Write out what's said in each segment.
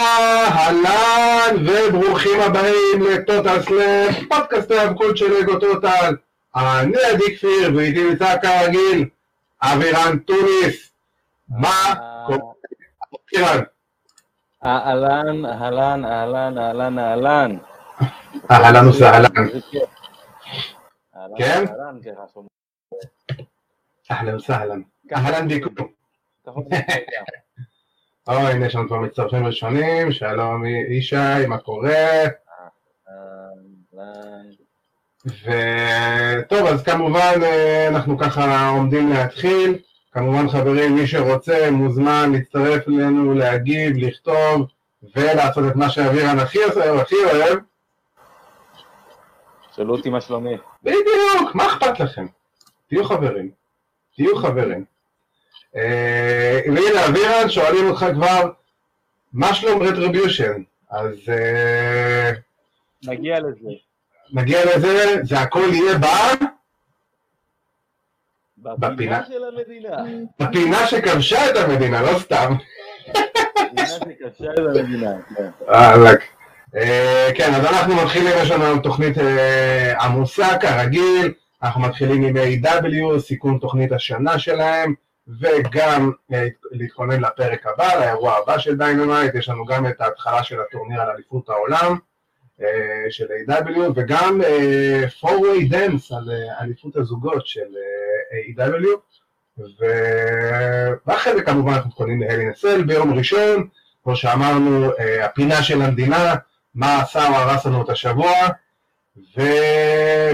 אהלן וברוכים הבאים לטוטל סלאם, פודקאסט ההיאבקות של אגו טוטל. אני עדי כפיר ואיתי נמצא כרגיל אבירן טוניס. מה קורה? אהלן, אהלן, אהלן, אהלן, אהלן. אהלן וסהלן. כן? אהלן, שומעים. אהלן וסהלן. אהלן ביקום. או, הנה יש לנו כבר מצטרפים ראשונים, שלום ישי, מה קורה? וטוב, אז כמובן אה, אנחנו ככה עומדים להתחיל. כמובן חברים, מי שרוצה מוזמן להצטרף אלינו, להגיב, לכתוב ולעשות את מה שאבירן הכי עושה- הכי אוהב. שאלו אותי מה שלומי. בדיוק, מה אכפת לכם? תהיו חברים, תהיו חברים. אה, והנה אבירן, שואלים אותך כבר, מה שלום רטריביושן? אז אה, נגיע לזה. נגיע לזה, זה הכל יהיה ב... בפינה. בפינה של המדינה. בפינה שכבשה את המדינה, לא סתם. בפינה כן. אה, כן, אז אנחנו מתחילים, יש לנו היום תוכנית עמוסה כרגיל, אנחנו מתחילים עם AEW, סיכום תוכנית השנה שלהם, וגם אה, להתכונן לפרק הבא, לאירוע הבא של Dynamite, יש לנו גם את ההתחלה של הטורניר על אליפות העולם אה, של AEW, וגם אה, 4-way dance על אה, אליפות הזוגות של אה, AEW, ואחרי זה כמובן אנחנו מתכוננים נסל ביום ראשון, כמו שאמרנו, אה, הפינה של המדינה, מה עשה או הרס לנו את השבוע, ו...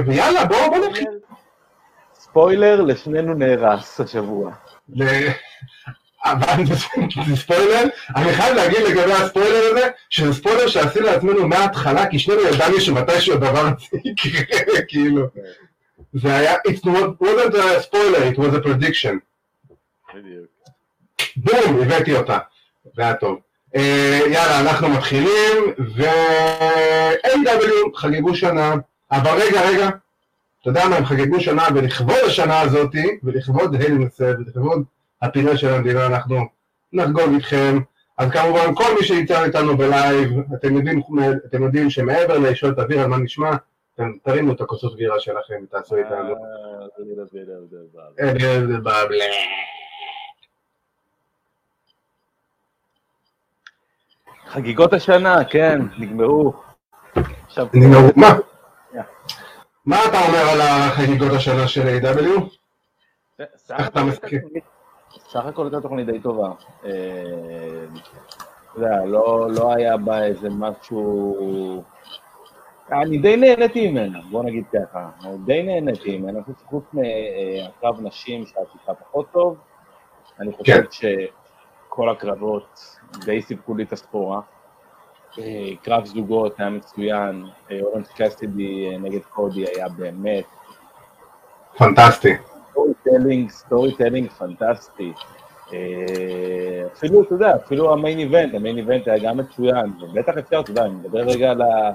ויאללה, בואו בוא נתחיל. ספוילר, לשנינו נהרס השבוע. ל- אבל זה ספוילר, אני חייב להגיד לגבי הספוילר הזה, שזה ספוילר שעשינו לעצמנו מההתחלה, כי שנינו ידענו שמתישהו הדבר הזה יקרה, כאילו. זה היה, it was- wasn't a spoiler, it was a prediction. בדיוק. בום, הבאתי אותה. זה היה טוב. אה, יאללה, אנחנו מתחילים, ו-AW חגגו שנה, אבל רגע, רגע, אתה יודע מה, הם חגגו שנה, ולכבוד השנה הזאת, ולכבוד הלמסר, ולכבוד הפינה של המדינה, אנחנו נחגוג איתכם. אז כמובן, כל מי שנמצא איתנו בלייב, אתם יודעים, אתם יודעים שמעבר לשאול את אוויר על מה נשמע, אתם תרימו את הכוסות בירה שלכם איתנו. אה, בבלה. חגיגות השנה, כן, נגמרו. נגמרו, מה? מה אתה אומר על החגיגות השנה של A.W? איך אתה מסכים? סך הכל הייתה תוכנית די טובה. אה, לא לא היה בה איזה משהו... אני די נהניתי ממנה, בוא נגיד ככה. די נהניתי ממנה, אני חושב שחוץ מהקרב נשים שהיה טיפה פחות טוב, אני חושב שכל הקרבות די סיפקו לי את הסחורה. קרב זוגות היה מצוין, אורנג' קאסידי אה, נגד קודי היה באמת פנטסטי. storytelling, storytelling פנטסטי. אה, אפילו, אתה יודע, אפילו ה main event, ה main event היה גם מצוין, ובטח אפשר, אתה יודע, אני מדבר רגע על, ה,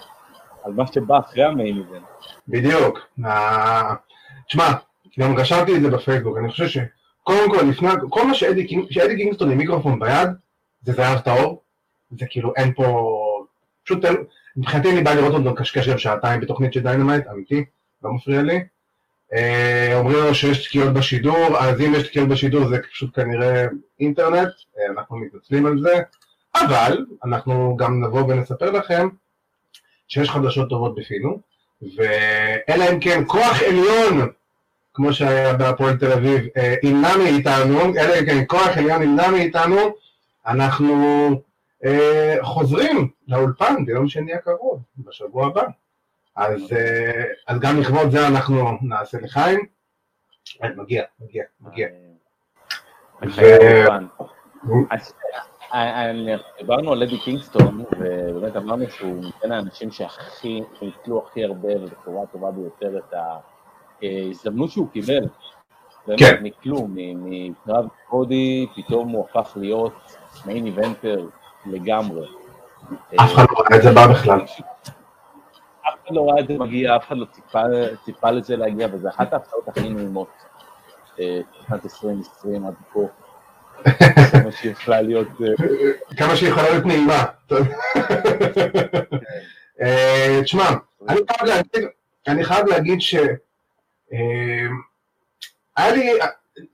על מה שבא אחרי ה main event. בדיוק. תשמע, גם רשמתי את זה בפייסבוק, אני חושב שקודם כל, לפני, כל מה שאדי קינגסטון עם מיקרופון ביד, זה זהב טהור, זה כאילו אין פה, פשוט אין, מבחינתי אני בא לראות אותו מקשקש גם שעתיים בתוכנית של Dynamite, אמיתי, לא מפריע לי. אה, אומרים לנו שיש תקיעות בשידור, אז אם יש תקיעות בשידור זה פשוט כנראה אינטרנט, אה, אנחנו מתנצלים על זה, אבל אנחנו גם נבוא ונספר לכם שיש חדשות טובות בפינו, ואלא אם כן כוח עליון, כמו שהיה בהפועל תל אביב, אה, ימנע מאיתנו, אלא אם כן כוח עליון ימנע מאיתנו, אנחנו אה, חוזרים לאולפן ביום שני הקרוב, בשבוע הבא. אז, אה, אז גם לכבוד זה אנחנו נעשה לחיים. אה, מגיע, מגיע, מגיע. אה, אה, אה, דיברנו על לדי קינגסטון, ובאמת אמרנו שהוא מבין האנשים שהכי, שניצלו הכי הרבה ובצורה הטובה ביותר את ההזדמנות שהוא קיבל. באמת, כן. מכלום, מקרב קודי, פתאום הוא הפך להיות מיין איבנטר לגמרי. אף אחד לא ראה את זה בא בכלל. אף אחד לא ראה את זה מגיע, אף אחד לא ציפה, לזה להגיע, וזו אחת ההפתעות הכי נעימות אה, בשנת 2020 עד כה. כמה שיכולה להיות... אה, כמה שיכולה להיות נעימה. אה, תשמע, אני חייב להגיד ש... היה לי,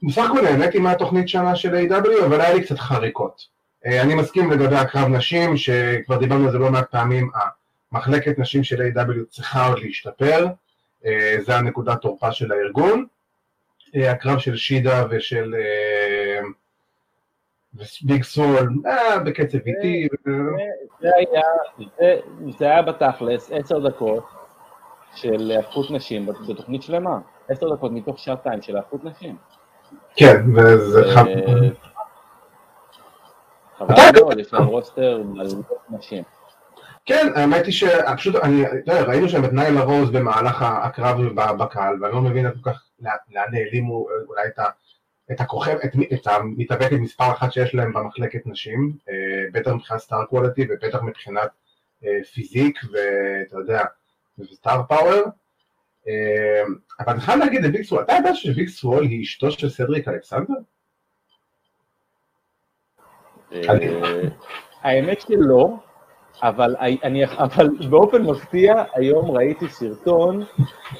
בסך הכל נהניתי מהתוכנית שנה של A.W, אבל היה לי קצת חריקות. אני מסכים לגבי הקרב נשים, שכבר דיברנו על זה לא מעט פעמים, המחלקת נשים של A.W צריכה עוד להשתפר, זה הנקודת תורפה של הארגון. הקרב של שידה ושל ביג סול, אה, בקצב איטי. זה היה, בתכלס עשר דקות של הפכות נשים בתוכנית שלמה. עשר דקות מתוך שעתיים של הפכות נשים. כן, וזה חב... חבל מאוד, יש להם רוסטר מלא נשים. כן, האמת היא שפשוט, אני, ראינו שם את ניילה רוז במהלך הקרב בקהל, ואני לא מבין כל כך לאן נעלימו אולי את ה... את הכוכב, את, את המתאבקת מספר אחת שיש להם במחלקת נשים, אה, בטח מבחינת סטאר קוולטי ובטח מבחינת אה, פיזיק ואתה יודע, וסטאר פאוור. אה, אבל אני חייב להגיד לביג סוול, אתה יודע שביג סוול היא אשתו של סדריק אלכסנדר? האמת שלא, אבל, אני, אבל באופן מפתיע היום ראיתי סרטון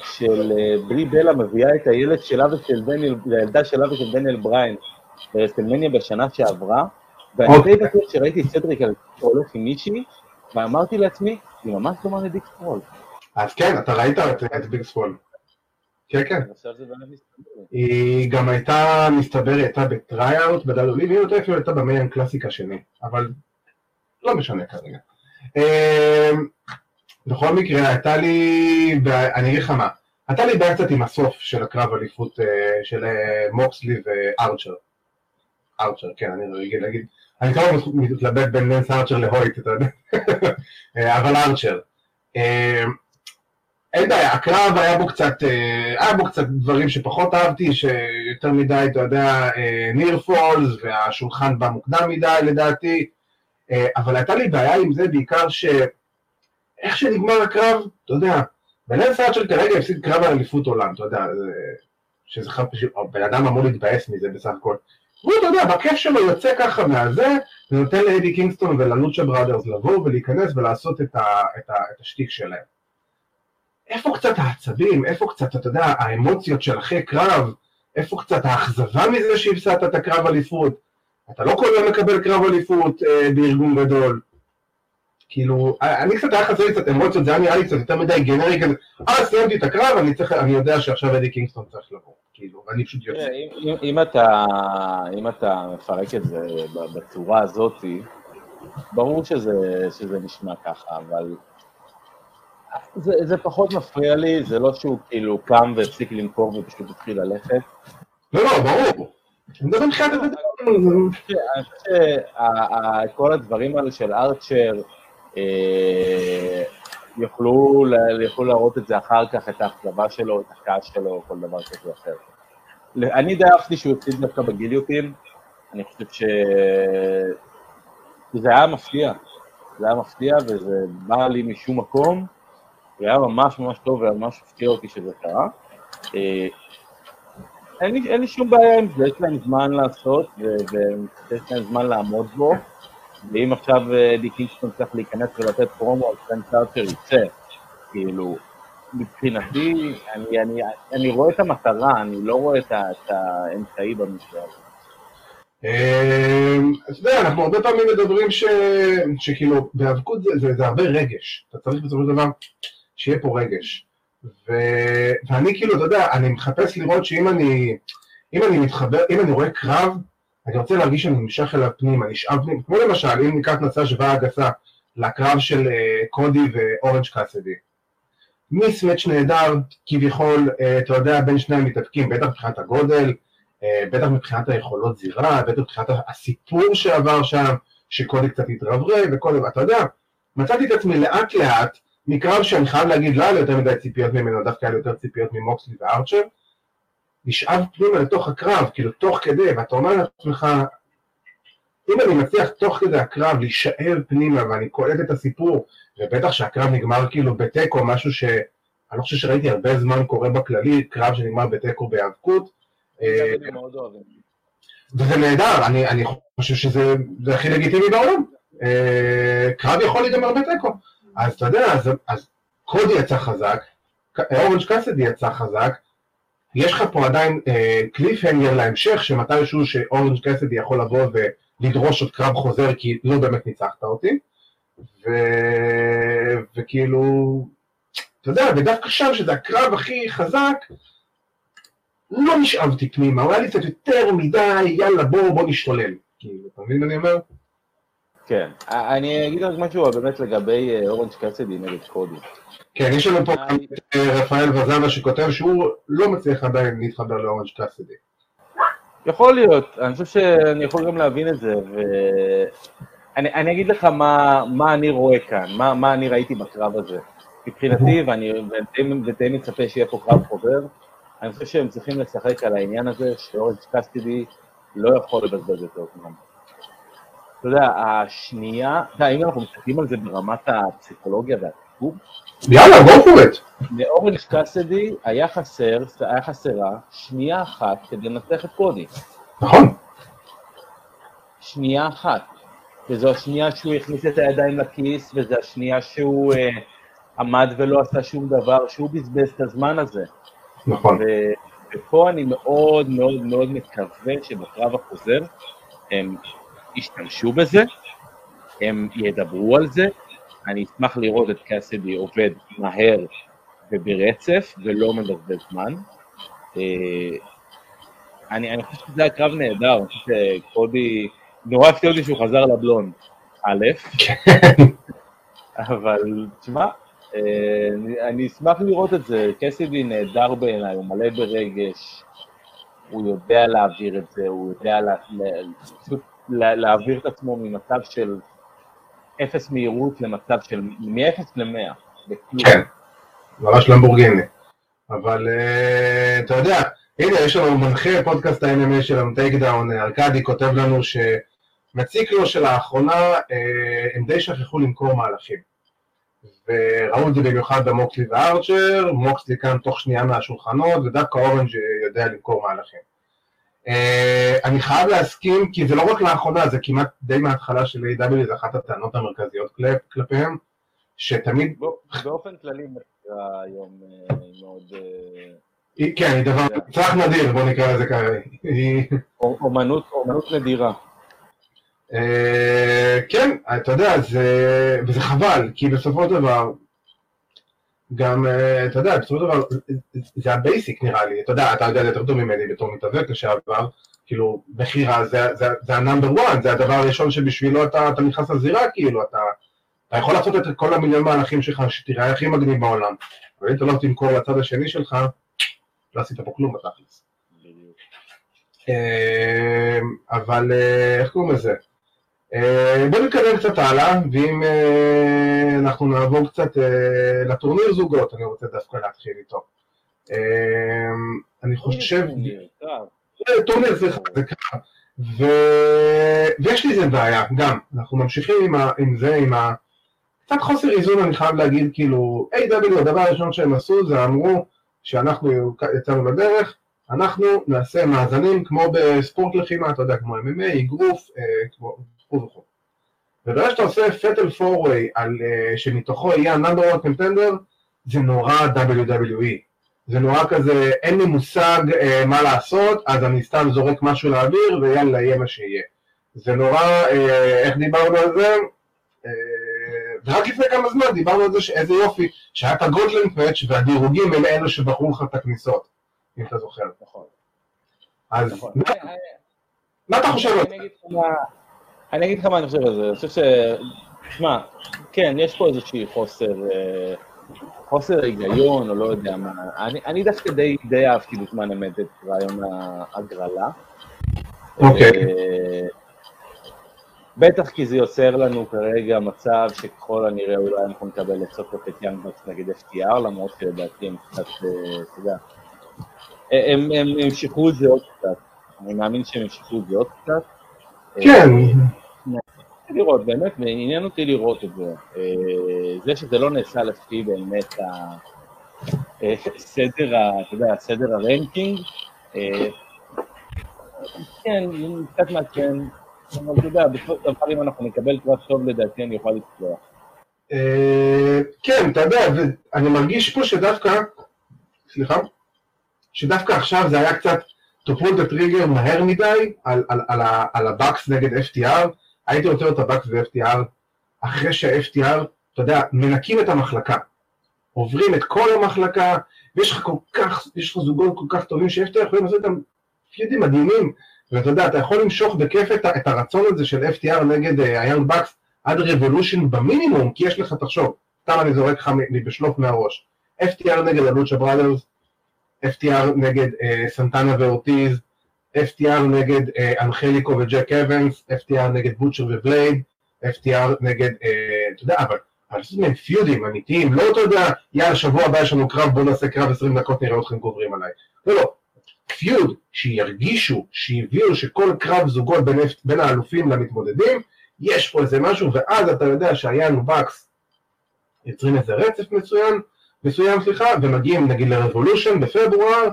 של אה, ברי בלה מביאה את הילד שלה ושל דניאל, הילדה שלה ושל דניאל בריין ב WrestleMania בשנה שעברה, ואני די אוקיי. בטוח שראיתי את סדריק הולך עם מישהי, ואמרתי לעצמי, היא ממש דומה ל Big Swole. אז כן, אתה ראית את Big Swole. כן, כן. היא גם הייתה, מסתבר, היא הייתה בטריי-אאוט בדלולי, והיא אפילו הייתה ב Mae Young Classic השני, אבל לא משנה כרגע. אמ, בכל מקרה, הייתה לי, אני אגיד לך מה, הייתה לי בעיה קצת עם הסוף של הקרב אליפות אה, של אה, מוקסלי וארצ'ר. ארצ'ר, כן, אני לא אגיד להגיד, אני כבר מתלבט בין לנס ארצ'ר להויט, אתה יודע, אה, אבל ארצ'ר. אין בעיה, הקרב היה בו קצת, היה בו קצת דברים שפחות אהבתי, שיותר מדי, אתה יודע, ניר פולס, והשולחן בא מוקדם מדי לדעתי, אה, אבל הייתה לי בעיה עם זה בעיקר שאיך שנגמר הקרב, אתה יודע, בנס ארצ'ל כרגע הפסיד קרב על אליפות עולם, אתה יודע, שזה חד פשוט, בן אדם אמור להתבאס מזה בסך הכל. והוא, אתה יודע, בכיף שלו יוצא ככה מהזה, ונותן לאדי קינגסטון וללוצ'ה בראדרס לבוא ולהיכנס ולעשות את, ה, את, ה, את השטיק שלהם. איפה קצת העצבים, איפה קצת, אתה יודע, האמוציות של אחרי קרב, איפה קצת האכזבה מזה שהפסדת את הקרב אליפות, אתה לא כל יום מקבל קרב אליפות אה, בארגון גדול. כאילו, אני קצת היה חסר לי קצת אמוציות, זה היה נראה לי קצת יותר מדי גנרי כזה, אה, סיימתי את הקרב, אני, צריך, אני יודע שעכשיו אדי קינגסטון צריך לבוא, כאילו, ואני פשוט יוצא. אם, אם, אתה, אם אתה מפרק את זה בצורה הזאת, ברור שזה, שזה נשמע ככה, אבל זה, זה פחות מפריע לי, זה לא שהוא כאילו קם והפסיק למכור ופשוט התחיל ללכת. לא, לא, ברור. אני חושב שכל הדברים האלה של ארצ'ר, אה, יוכלו להראות את זה אחר כך, את האכזבה שלו, את הכעס שלו, כל דבר כזה אחר. אני די אהבתי שהוא הפסיד דווקא בגיליוטין, אני חושב ש... זה היה מפתיע, זה היה מפתיע וזה בא לי משום מקום, זה היה ממש ממש טוב וממש הפתיע אותי שזה קרה. אה, אין לי, אין לי שום בעיה עם זה, יש להם זמן לעשות, ויש להם זמן לעמוד בו, ואם עכשיו אה, די קינגסטון צריך להיכנס ולתת פרומו, אז פרנק ארצ'ר יצא. כאילו, מבחינתי, אני, אני, אני רואה את המטרה, אני לא רואה את, את האמצעי במקרה הזה. אמ, אתה יודע, אנחנו הרבה פעמים מדברים. שכאילו, בהיאבקות זה הרבה רגש. אתה צריך בסופו של דבר שיהיה פה רגש. ו... ואני כאילו, אתה יודע, אני מחפש לראות שאם אני, אם אני מתחבר, אם אני רואה קרב, אני רוצה להרגיש שאני נמשך אליו פנימה, נשאב פנימה, כמו למשל, אם ניקח נצא השוואה גסה לקרב של uh, קודי ואורנג' קאסדי. מיסמץ' נהדר, כביכול, uh, אתה יודע, בין שני המתאפקים, בטח מבחינת הגודל, uh, בטח מבחינת היכולות זירה, בטח מבחינת הסיפור שעבר שם, שקודי קצת התרברב, וכל דבר, אתה יודע, מצאתי את עצמי לאט לאט, מקרב שאני חייב להגיד, לא היה לי יותר מדי ציפיות ממנו, דווקא היה לי יותר ציפיות ממוקסלי וארצ'ר, נשאב פנימה לתוך הקרב, כאילו תוך כדי, ואתה אומר לעצמך, אם אני מצליח תוך כדי הקרב להישאר פנימה ואני קולט את הסיפור, ובטח שהקרב נגמר כאילו בתיקו, משהו שאני לא חושב שראיתי הרבה זמן קורה בכללי, קרב שנגמר בתיקו בהיאבקות. אה, וזה נהדר, אני, אני חושב שזה זה הכי לגיטימי בעולם. אה, קרב יכול להיגמר בתיקו. אז אתה יודע, אז, אז קודי יצא חזק, אורנג' קאסדי יצא חזק, יש לך פה עדיין אה, קליף הנגר להמשך, שמתישהו שאורנג' קאסדי יכול לבוא ולדרוש עוד קרב חוזר, כי לא באמת ניצחת אותי. ו... וכאילו, אתה יודע, ודווקא שם, שזה הקרב הכי חזק, לא נשאבתי פנימה, הוא היה לי קצת יותר מדי, יאללה בוא, בוא נשתולל. כאילו, אתה מבין מה אני אומר? כן. אני אגיד רק משהו באמת לגבי אה, אורנג' קאסדי נגד קודי. כן, יש לנו פה גם את אה, רפאל וזנה שכותב שהוא לא מצליח עדיין להתחבר לאורנג' קאסדי. יכול להיות, אני חושב שאני יכול גם להבין את זה, ואני אני אגיד לך מה, מה אני רואה כאן, מה, מה אני ראיתי בקרב הזה. מבחינתי, ואני די מצפה שיהיה פה קרב חובר, אני חושב שהם צריכים לשחק על העניין הזה שאורנג' קאסטידי לא יכול לבזבז יותר זמן. אתה יודע, השנייה, אתה יודע, אם אנחנו מסתכלים על זה ברמת הפסיכולוגיה והטיפור, יאללה, go for it. לאורנג' קאסדי היה חסר, היה חסרה שנייה אחת כדי לנצח את קודי. נכון. שנייה אחת. וזו השנייה שהוא הכניס את הידיים לכיס, וזו השנייה שהוא אה, עמד ולא עשה שום דבר, שהוא בזבז את הזמן הזה. נכון. ו- ופה אני מאוד מאוד מאוד מקווה שבקרב החוזר הם ישתמשו בזה, הם ידברו על זה, אני אשמח לראות את קאסדי עובד מהר וברצף ולא מבזבז זמן. אה, אני, אני חושב שזה היה קרב נהדר, אני חושב שקודי, נורא הפתיע אותי שהוא חזר לבלונד, א', אבל תשמע, אה, אני, אני אשמח לראות את זה, קסידי נהדר בעיניי, הוא מלא ברגש, הוא יודע להעביר את זה, הוא יודע לה, פשוט להעביר את עצמו ממצב של אפס מהירות למצב של מ-0 ל-100. כן, ממש למבורגיני. אבל אה, אתה יודע, הנה יש לנו מנחה פודקאסט ה-MMA שלנו, Takedown, ארכדי כותב לנו שמציק לו שלאחרונה אה, הם די שכחו למכור מהלכים. וראו את זה במיוחד במוקסלי וארצ'ר, מוקסלי כאן תוך שנייה מהשולחנות, ודווקא אורנג' יודע למכור מהלכים. אה, אני חייב להסכים, כי זה לא רק לאחרונה, זה כמעט די מההתחלה של AEW, זה אחת הטענות המרכזיות כלפ, כלפיהם, שתמיד... באופן כללי היום אה, מאוד... היא, כן, היא דבר צרך נדיר, בוא נקרא לזה ככה. אומנות, אומנות נדירה. אה, כן, אתה יודע, זה, וזה חבל, כי בסופו של דבר, גם, אה, אתה יודע, בסופו של דבר, זה ה basic נראה לי, אתה יודע, אתה יודע יותר טוב ממני בתור מתאבק לשעבר, כאילו, מכירה זה, ה number one, זה הדבר הראשון שבשבילו אתה, אתה נכנס לזירה, כאילו, אתה, אתה יכול לעשות את כל המיליון מהלכים שלך, שתראה הכי מגניב בעולם, אבל אם אתה לא תמכור לצד השני שלך, לא עשית פה כלום בתכלס. אה, אבל איך קוראים לזה? אה, בואו נתקדם קצת הלאה, ואם אה, אנחנו נעבור קצת אה, לטורניר זוגות, אני רוצה דווקא להתחיל איתו. אני חושב... טורניר, זה קרה. ויש לי איזה בעיה, גם, אנחנו ממשיכים עם, זה, עם ה... קצת חוסר איזון, אני חייב להגיד, כאילו, AEW. הדבר הראשון שהם עשו זה אמרו שאנחנו יצאנו לדרך, אנחנו נעשה מאזנים כמו בספורט לחימה, אתה יודע, כמו MMA, אגרוף, וכו' וכו'. וברגע שאתה עושה fatal four-way אה, שמתוכו יהיה ה number 1 contender, זה נורא WWE. זה נורא כזה, אין לי מושג אה, מה לעשות, אז אני סתם זורק משהו לאוויר ויאללה, יהיה מה שיהיה. זה נורא, uh, איך דיברנו על זה? Uh, ורק לפני כמה זמן דיברנו על זה שאיזה יופי, שהיה את הגולדלנד פאץ' והדירוגים הם אלו שבחרו לך את הכניסות, אם אתה זוכר. נכון. אז נכון. מה, מה אתה חושב על זה? אני אגיד לך מה אני חושב על זה, אני חושב ש... שמע, כן, יש פה איזושהי חוסר, אה, חוסר היגיון, או לא יודע מה. אני, אני דווקא די, די אהבתי בזמן אמת את רעיון ההגרלה. אוקיי. אה, בטח כי זה יוצר לנו כרגע מצב שככל הנראה אולי אנחנו נקבל לצורך את יאנגבקס נגד FTR, למרות שלדעתי הם קצת, אה, אתה יודע, הם המשיכו את זה עוד קצת. אני מאמין שהם המשיכו את זה עוד קצת. כן. לראות, באמת, עניין אותי לראות את זה. אה, זה שזה לא נעשה לפי באמת הסדר, אה, אתה יודע, סדר ה ranking, אה, כן, קצת מעצבן, אבל אתה יודע, בסופו של דבר אם אנחנו נקבל קרב טוב לדעתי אני אוכל לצלוח. כן, אתה יודע, אני מרגיש פה שדווקא, סליחה, שדווקא עכשיו זה היה קצת pull the trigger מהר מדי על, ה Bucks נגד FTR, הייתי רוצה את ה Bucks ו-FTR אחרי שה-FTR, אתה יודע, מנקים את המחלקה, עוברים את כל המחלקה, ויש לך כל כך, יש לך זוגות כל כך טובים ש-FTR יכולים לעשות איתם פיודים מדהימים, ואתה יודע, אתה יכול למשוך בכיף את, את הרצון הזה של FTR נגד ה Young אה, Bucks עד Revolution במינימום, כי יש לך, תחשוב, סתם אני זורק לך בשלוף מהראש, FTR נגד ה Lucha Brothers, FTR נגד אה, סנטנה ואורטיז, FTR נגד אנחליקו וג'ק אבנס, FTR נגד Butcher ו Blade, FTR נגד, uh, אתה יודע, אבל לעשות מהם פיודים אמיתיים, לא אתה יודע, יאללה, שבוע הבא יש לנו קרב, בוא נעשה קרב 20 דקות, נראה אתכם גוברים עליי. לא, לא, feud, שירגישו, שיביאו שכל קרב זוגות בין, בין האלופים למתמודדים, יש פה איזה משהו, ואז אתה יודע שה Young Bucks יוצרים איזה רצף מסוים, מסוים, סליחה, ומגיעים נגיד ל Revolution בפברואר,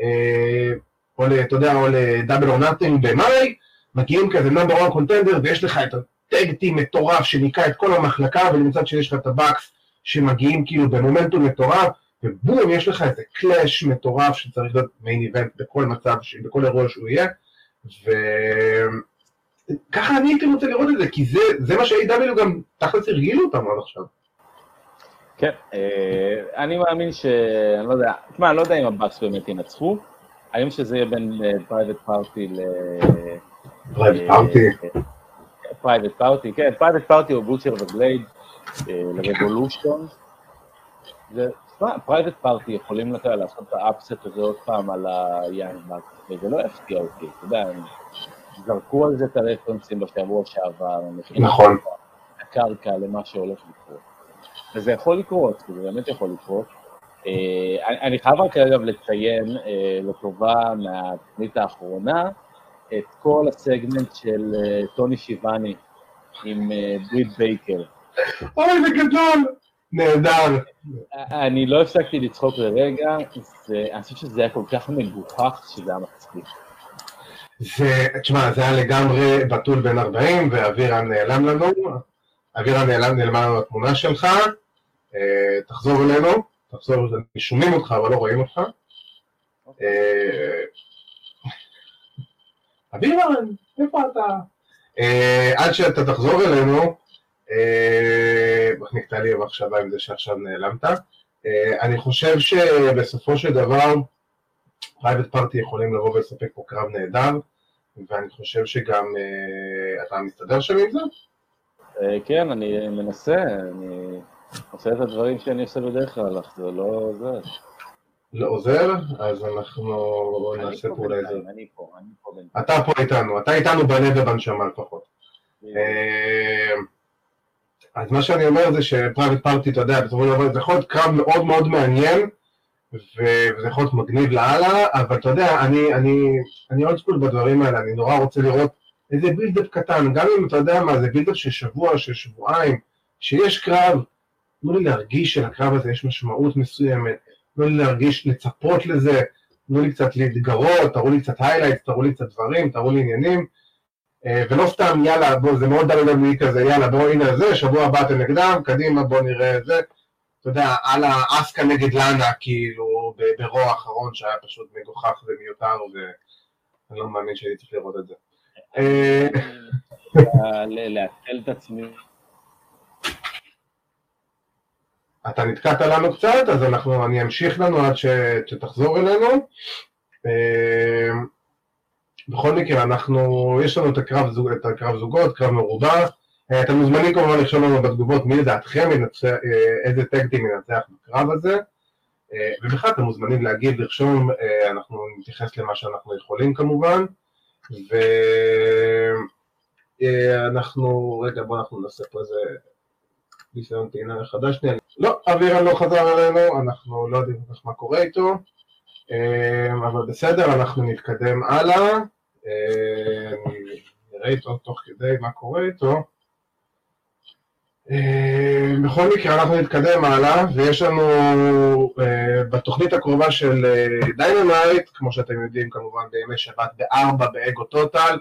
אה, או אתה יודע, או ל Double or Nothing במאי, מגיעים כזה number 1 contender, ויש לך את ה tag team מטורף שניקה את כל המחלקה, ומצד שיש לך את ה Bucks שמגיעים כאילו במומנטום מטורף, ובום, יש לך איזה clash מטורף שצריך להיות main event בכל מצב, בכל אירוע שהוא יהיה, וככה אני הייתי רוצה לראות את זה, כי זה, זה מה ש-AEW גם תכלס הרגילו אותם עד עכשיו. כן, אה, אני מאמין ש... אני לא יודע, תשמע, אני לא יודע אם ה Bucks באמת ינצחו, האם שזה יהיה בין Private Party ל... Private Party? Private Party, כן, Private Party או Butcher ו Blade אה, לרבולושון. זה Private Party יכולים לעשות את ה upset הזה עוד פעם על ה Young Bucks, וזה לא יפתיע אותי, אתה יודע, הם זרקו על זה את הרפרנסים בשבוע שעבר, נכון. הקרקע למה שהולך לקרות. וזה יכול לקרות, זה באמת יכול לקרות. אה, אני חייב רק אגב לציין אה, לטובה מהתוכנית האחרונה את כל הסגמנט של אה, טוני שיבני עם דוויד בייקר. אוי, זה גדול! נהדר. אני לא הפסקתי לצחוק לרגע, אני חושב שזה היה כל כך מגוחך שזה היה מצחיק. זה, תשמע, זה היה לגמרי בתול בן 40, ואבירה נעלם לנו, אבירה נעלם, נעלמה לנו התמונה שלך, תחזור אלינו. תחזור, שומעים אותך אבל לא רואים אותך. אה, אבירן, איפה אתה? אה, עד שאתה תחזור אלינו, אה, נקטע לי המחשבה עם זה שעכשיו נעלמת. אני חושב שבסופו של דבר Private Party יכולים לבוא ולספק פה קרב נהדר, ואני חושב שגם אתה מסתדר שם עם זה? כן, אני מנסה, אני... עושה את הדברים שאני עושה בדרך כלל, אך זה לא עוזר. לא עוזר? אז אנחנו נעשה פה אולי זה. אני פה, אני פה. אתה פה איתנו, אתה איתנו בלב ובנשמה לפחות. אה, אז מה שאני אומר זה שפרייבט פארטי, אתה יודע, בסופו של דבר זה יכול להיות קרב מאוד מאוד מעניין, וזה יכול להיות מגניב לאללה, אבל אתה יודע, אני, אני, אני old school בדברים האלה, אני נורא רוצה לראות איזה build up קטן, גם אם אתה יודע מה, זה build up של שבוע, של שבועיים, שיש קרב, תנו לי להרגיש שלקרב הזה יש משמעות מסוימת, תנו לי להרגיש, לצפות לזה, תנו לי קצת להתגרות, תראו לי קצת highlights, תראו לי קצת דברים, תראו לי עניינים, אה, ולא סתם יאללה, בוא, זה מאוד WWE כזה, יאללה, בוא הנה זה, שבוע הבא אתם נגדם, קדימה, בוא נראה את זה. אתה יודע, על האסוקה נגד לאנה, כאילו, ב Raw האחרון, שהיה פשוט מגוחך ומיותר, ואני לא מאמין שהייתי צריך לראות את זה. אה, לעכל את עצמי אתה נתקעת לנו קצת, אז אנחנו, אני אמשיך לנו עד שתחזור אלינו. אה, בכל מקרה, אנחנו, יש לנו את הקרב, זוג, את הקרב זוגות, קרב מרובע. אה, אתם מוזמנים כמובן לרשום לנו בתגובות מי לדעתכם ינצח, אה, איזה טקטים ינצח בקרב הזה. ובכלל אתם מוזמנים להגיב, לרשום, אנחנו נתייחס למה שאנחנו יכולים כמובן. ואנחנו, רגע בואו אנחנו נעשה פה איזה ניסיון טעינה שנייה. לא, אבירן לא חזר אלינו, אנחנו לא יודעים מה קורה איתו, אמ, אבל בסדר, אנחנו נתקדם הלאה. אמ, נראה איתו תוך כדי מה קורה איתו. אה, בכל מקרה אנחנו נתקדם הלאה, ויש לנו אה, בתוכנית הקרובה של Dynamite, כמו שאתם יודעים כמובן בימי שבת בארבע באגו טוטל,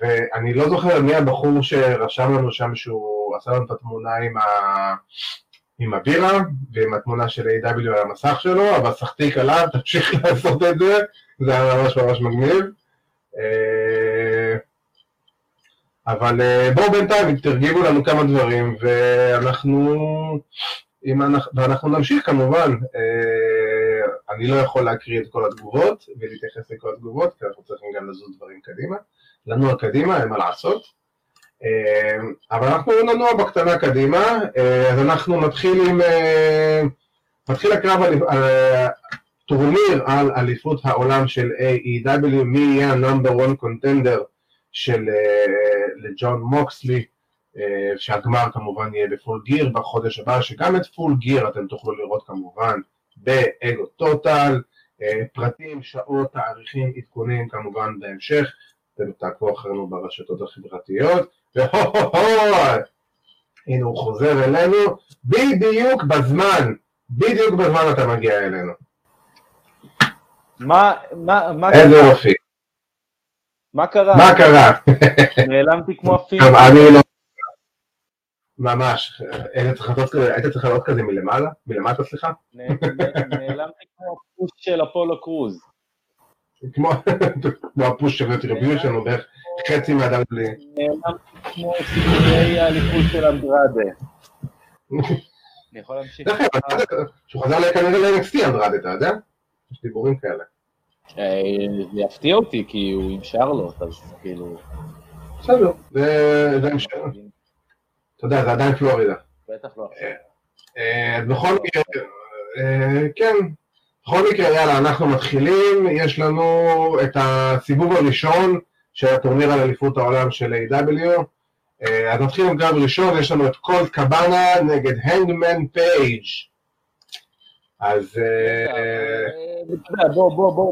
ואני לא זוכר מי הבחור שרשם לנו שם שהוא עשה לנו את התמונה עם, ה... עם הבירה ועם התמונה של A.E.W. על המסך שלו, אבל סחטיק עליו, תמשיך לעשות את זה, זה היה ממש ממש מגניב. אבל אה, בואו בינתיים תגיבו לנו כמה דברים, ואנחנו, אנחנו, ואנחנו נמשיך כמובן. אה, אני לא יכול להקריא את כל התגובות ולהתייחס לכל התגובות, כי אנחנו צריכים גם לזוז דברים קדימה. לנוע קדימה, אין מה לעשות. אה, אבל אנחנו ננוע בקטנה קדימה, אז אנחנו נתחיל עם... מתחיל הקרב על טורניר על אליפות העולם של AEW, מי יהיה ה-number one contender של אה, לג'ון מוקסלי, אה, שהגמר כמובן יהיה בפול גיר בחודש הבא, שגם את פול גיר אתם תוכלו לראות כמובן באגו טוטל, אה, פרטים, שעות, תאריכים, עדכונים כמובן בהמשך, אתם תעקבו אחרינו ברשתות החברתיות, הנה הוא חוזר אלינו, בדיוק בזמן, בדיוק בזמן אתה מגיע אלינו. מה, מה, מה... איזה יופי. מה קרה? מה קרה? נעלמתי כמו אפילו. אני לא... ממש. היית צריך לעלות כזה מלמעלה? מלמטה, סליחה? נעלמתי כמו הפוש של אפולו קרוז. כמו הפוש של רטריביו שלנו, בערך חצי מהדם בלי. כמו סיפורי האליפות של אנדרדה. אני יכול להמשיך. דרך אגב, שהוא חזר כנראה ל-NXT אנדרדה, אתה יודע? יש דיבורים כאלה. אה, זה יפתיע אותי, כי הוא עם שרלוט, אז כאילו... בסדר, זה עם שרלוט. אתה יודע, זה עדיין פלורידה. בטח לא עכשיו. אה, בכל מקרה, אה, כן, בכל מקרה, יאללה, אנחנו מתחילים, יש לנו את הסיבוב הראשון של הטורניר על אליפות העולם של A.E.W. אז נתחיל עם קרב ראשון, יש לנו את קולט קבאנה נגד האנגמן פייג'. אז... אה,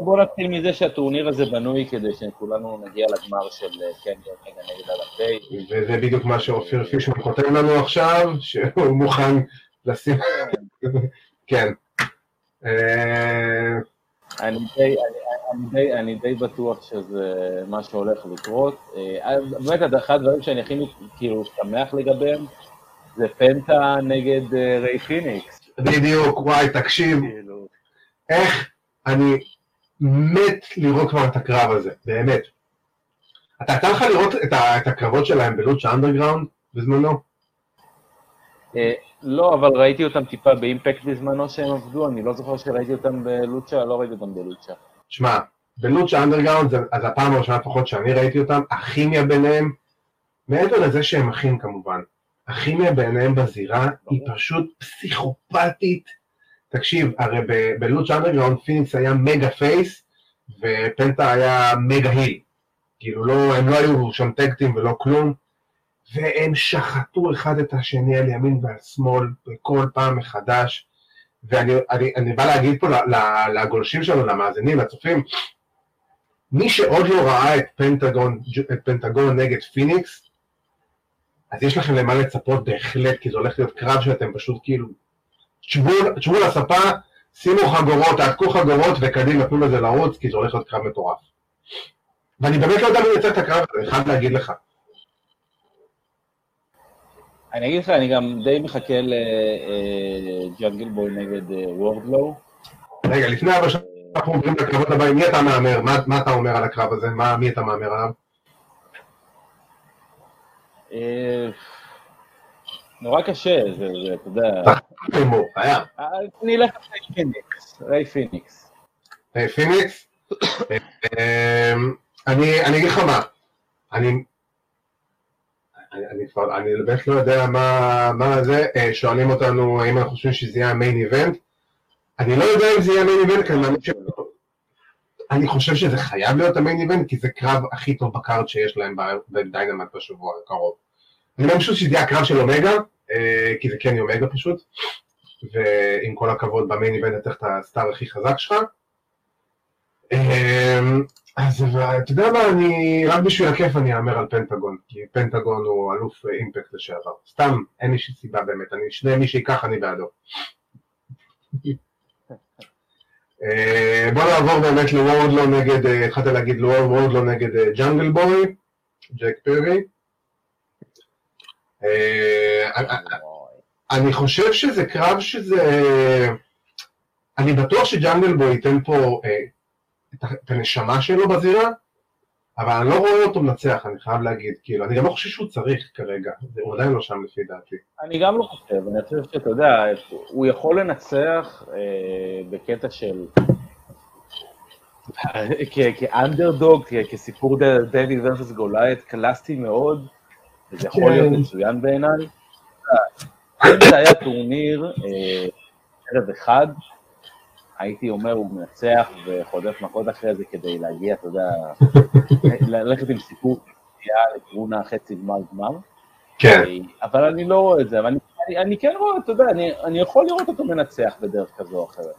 בוא נתחיל מזה שהטורניר הזה בנוי כדי שכולנו נגיע לגמר של קניון אה, רגע נגד אלפי. וזה בדיוק מה שאופיר פישמן כותב לנו עכשיו, שהוא מוכן לשים... כן. אה, אני די, אני, די, אני די בטוח שזה מה שהולך לקרות. באמת, אחד הדברים שאני הכי כאילו שמח לגביהם זה פנטה נגד ריי פיניקס. בדיוק, וואי, תקשיב, כאילו. איך אני מת לראות כבר את הקרב הזה, באמת. אתה יצא לך לראות את הקרבות שלהם ב Lucha Underground בזמנו? לא, אבל ראיתי אותם טיפה ב Impact בזמנו שהם עבדו, אני לא זוכר שראיתי אותם ב Lucha, לא ראיתי אותם ב Lucha. שמע, ב Lucha Underground, אז הפעם הראשונה לפחות שאני ראיתי אותם, הכימיה ביניהם, מעבר לזה שהם אחים כמובן, הכימיה ביניהם בזירה היא פשוט פסיכופתית. תקשיב, הרי ב Lucha Underground פיניקס היה mega face, ופנטה היה mega heel. כאילו לא, הם לא היו שם tag team ולא כלום, והם שחטו אחד את השני על ימין ועל שמאל בכל פעם מחדש. ואני אני, אני בא להגיד פה לגולשים שלנו, למאזינים, לצופים, מי שעוד לא ראה את פנטגון, את פנטגון נגד פיניקס, אז יש לכם למה לצפות בהחלט, כי זה הולך להיות קרב שאתם פשוט כאילו... תשבו לספה, שימו חגורות, תעתקו חגורות וקדימה, תנו לזה לרוץ, כי זה הולך להיות קרב מטורף. ואני באמת לא יודע מי יוצא את הקרב הזה, אני חייב להגיד לך. אני אגיד לך, אני גם די מחכה לג'אנגל בוי נגד וורדלו. רגע, לפני אבל שאנחנו עוברים לקרבות הבאים, מי אתה מהמר? מה אתה אומר על הקרב הזה? מי אתה מהמר עליו? אה, נורא קשה, זה, אתה יודע... אה, אני אלך על פיניקס, ריי פיניקס. ריי פיניקס? אני אגיד לך מה, אני... אני כבר, אני באמת לא יודע מה, מה זה, אה, שואלים אותנו האם אנחנו חושבים שזה יהיה ה main event. אני לא יודע אם זה יהיה ה main event, כי אני ש... אני חושב שזה חייב להיות ה main event, כי זה קרב הכי טוב ב card שיש להם ב Dynamite בשבוע הקרוב. אני מאמין שזה יהיה הקרב של אומגה, אה, כי זה קני אומגה פשוט, ועם כל הכבוד ב main event אתה צריך את ה star הכי חזק שלך. אז אתה יודע מה, אני, רק בשביל הכיף אני אהמר על פנטגון, כי פנטגון הוא אלוף Impact לשעבר. סתם, אין לי סיבה באמת, אני, שני מי שייקח אני בעדו. אה, בוא נעבור באמת לוורדלו נגד, אה, התחלת להגיד לוורדלו נגד אה, ג'אנגל בוי, ג'ק פרי. אני חושב שזה קרב שזה... אני בטוח שג'אנגל בוי ייתן פה את הנשמה שלו בזירה, אבל אני לא רואה אותו מנצח, אני חייב להגיד, כאילו, אני גם לא חושב שהוא צריך כרגע, הוא עדיין לא שם לפי דעתי. אני גם לא חושב, אני חושב שאתה יודע, הוא יכול לנצח אה, בקטע של... כאנדרדוג, כסיפור דויד versus גולייט, קלאסי מאוד, וזה יכול להיות כן. מצוין בעיניי. אם זה היה טורניר אה, ערב אחד, הייתי אומר, הוא מנצח וחודף מכות אחרי זה כדי להגיע, אתה יודע, ללכת עם סיפור נגיעה לכיוון החצי גמר גמר. כן. אבל אני לא רואה את זה, אבל אני, אני, אני כן רואה, אתה יודע, אני, אני יכול לראות אותו מנצח בדרך כזו או אחרת.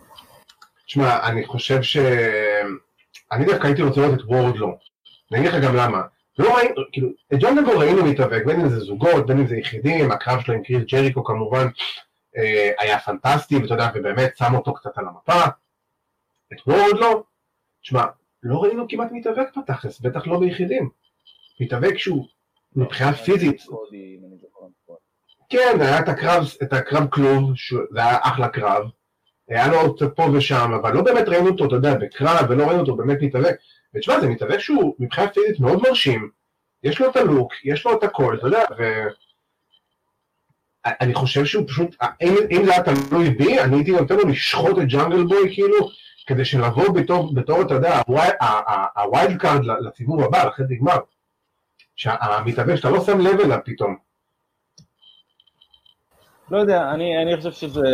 תשמע, אני חושב ש... אני דווקא הייתי רוצה לראות את וורדלו. אני אגיד לך גם למה. לא ראינו, כאילו, את ג'ון דגו ראינו להתאבק, בין אם זה זוגות, בין אם זה יחידים, הקרב שלו עם קריס ג'ריקו כמובן, היה פנטסטי, ואתה יודע, ובאמת שם אותו קצת על המפה. את וורד לא. תשמע, לא ראינו כמעט מתאבק בתכלס, בטח לא ביחידים. מתאבק שהוא מבחינה פיזית. כן, היה את הקרב, את הקרב כלוב, זה היה אחלה קרב. היה לו עוד פה ושם, אבל לא באמת ראינו אותו, אתה יודע, בקרב, ולא ראינו אותו באמת מתאבק. ותשמע, זה מתאבק שהוא מבחינה פיזית מאוד מרשים, יש לו את הלוק, יש לו את הכל, אתה יודע, ו... אני חושב שהוא פשוט, אם, אם זה היה תלוי בי, אני הייתי נותן לו לשחוט את ג'אנגל בוי כאילו, כדי שנבוא בתור, בתור אתה יודע, ה wild card לסיבוב הבא, לחצי גמר. שהמתאבק שאתה לא שם לב אליו פתאום. לא יודע, אני, אני חושב שזה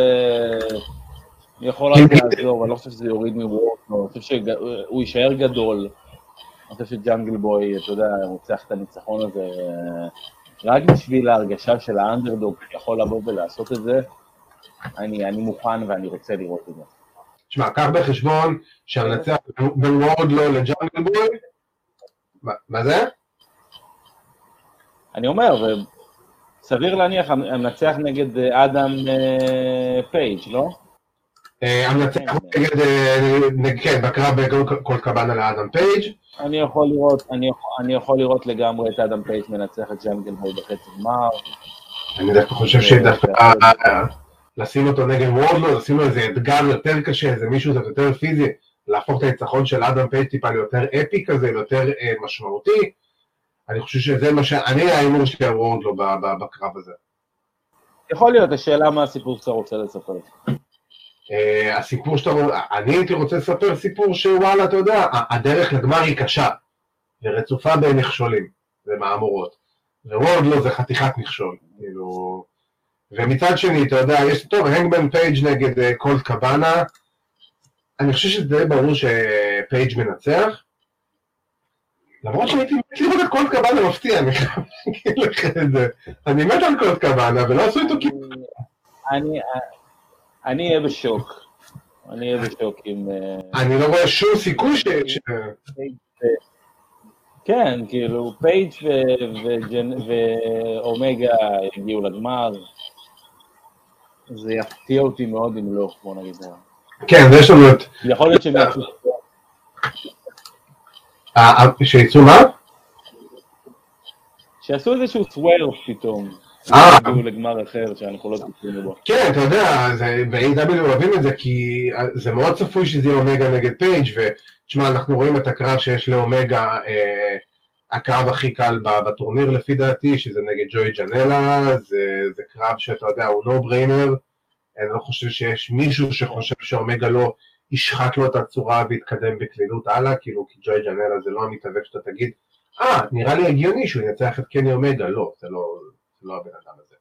יכול רק לעזור, אני לא חושב שזה יוריד מוורדלו, אני חושב שהוא יישאר גדול. אני חושב שג'אנגל בוי, אתה יודע, צריך את הניצחון הזה רק בשביל ההרגשה של האנדרדוג שיכול לבוא ולעשות את זה, אני, אני מוכן ואני רוצה לראות את זה. תשמע, קח בחשבון שהמנצח בין וורדלו לג'אנגל בוי, מה זה? אני אומר, סביר להניח המנצח נגד אדם פייג', לא? המנצח נגד, כן, בקרב בין קולט קבאנה לאדם פייג'. אני יכול לראות, אני יכול, אני יכול לראות לגמרי את אדם פייג' מנצח את ג'אנגל בחצי גמר. אני דווקא חושב שדווקא לשים אותו נגד וורדלו, לשים לו איזה אתגר יותר קשה, איזה מישהו קצת יותר פיזי, להפוך את הניצחון של אדם פייג' טיפה ליותר אפי כזה, ליותר אה, משמעותי. אני חושב שזה מה ש... אני ההימור שלי על וורדלו בקרב הזה. יכול להיות, השאלה מה הסיפור שאתה רוצה לספר. Uh, הסיפור שאתה רוצה, אני הייתי רוצה לספר סיפור שוואלה, אתה יודע, הדרך לגמר היא קשה, ורצופה במכשולים ומהמורות, ווורדלו זה חתיכת מכשול, כאילו... ומצד שני, אתה יודע, יש, טוב, הנגמן פייג' נגד קולט קבאנה, אני חושב שזה ברור שפייג' מנצח, למרות שהייתי מת לראות את קולט קבאנה מפתיע, אני חייב להגיד לך את זה, אני מת על קולט קבאנה, ולא עשו איתו כאילו... אני אהיה בשוק. אני אהיה בשוק עם... אה, אני לא רואה שום סיכוי ש... כן, כאילו, פייג' ואומגה הגיעו לגמר. זה יפתיע אותי מאוד אם לא, בוא נגיד. כן, ויש לנו את... יכול להיות שהם יעשו... אה, אה, שיצאו מה? שיעשו איזשהו swerve פתאום. אה, לגמר אחר שאנחנו לא צופים בו. כן, אתה יודע, ב-AEW אוהבים את זה, כי זה מאוד צפוי שזה יהיה אומגה נגד פייג' ותשמע, אנחנו רואים את הקרב שיש לאומגה, אה, הקרב הכי קל בטורניר לפי דעתי, שזה נגד ג'וי ג'נלה, זה, זה קרב שאתה יודע, הוא נו בריינר, אני לא חושב שיש מישהו שחושב שאומגה לא ישחק לו את הצורה ויתקדם בקלילות הלאה, כאילו, כי ג'וי ג'נלה זה לא המתאבק שאתה תגיד, אה, נראה לי הגיוני שהוא ינצח את קני אומגה, לא, זה לא... לא הבן אדם הזה.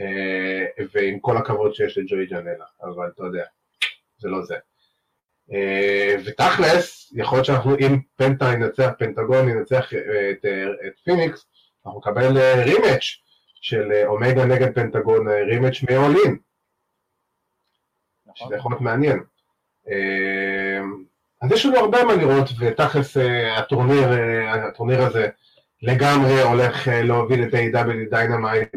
אה, ועם כל הכבוד שיש לג'וי ג'נלה, אבל אתה יודע, זה לא זה. אה, ותכלס, יכול להיות שאנחנו, אם פנטה ינצח, פנטגון ינצח אה, את, את פיניקס, אנחנו נקבל rematch של אומגה נגד פנטגון, rematch מ-All In. נכון. שזה יכול להיות מעניין. אז יש לנו הרבה מה לראות, ותכלס הטורניר, הטורניר הזה לגמרי הולך אה, להוביל את AEW Dynamite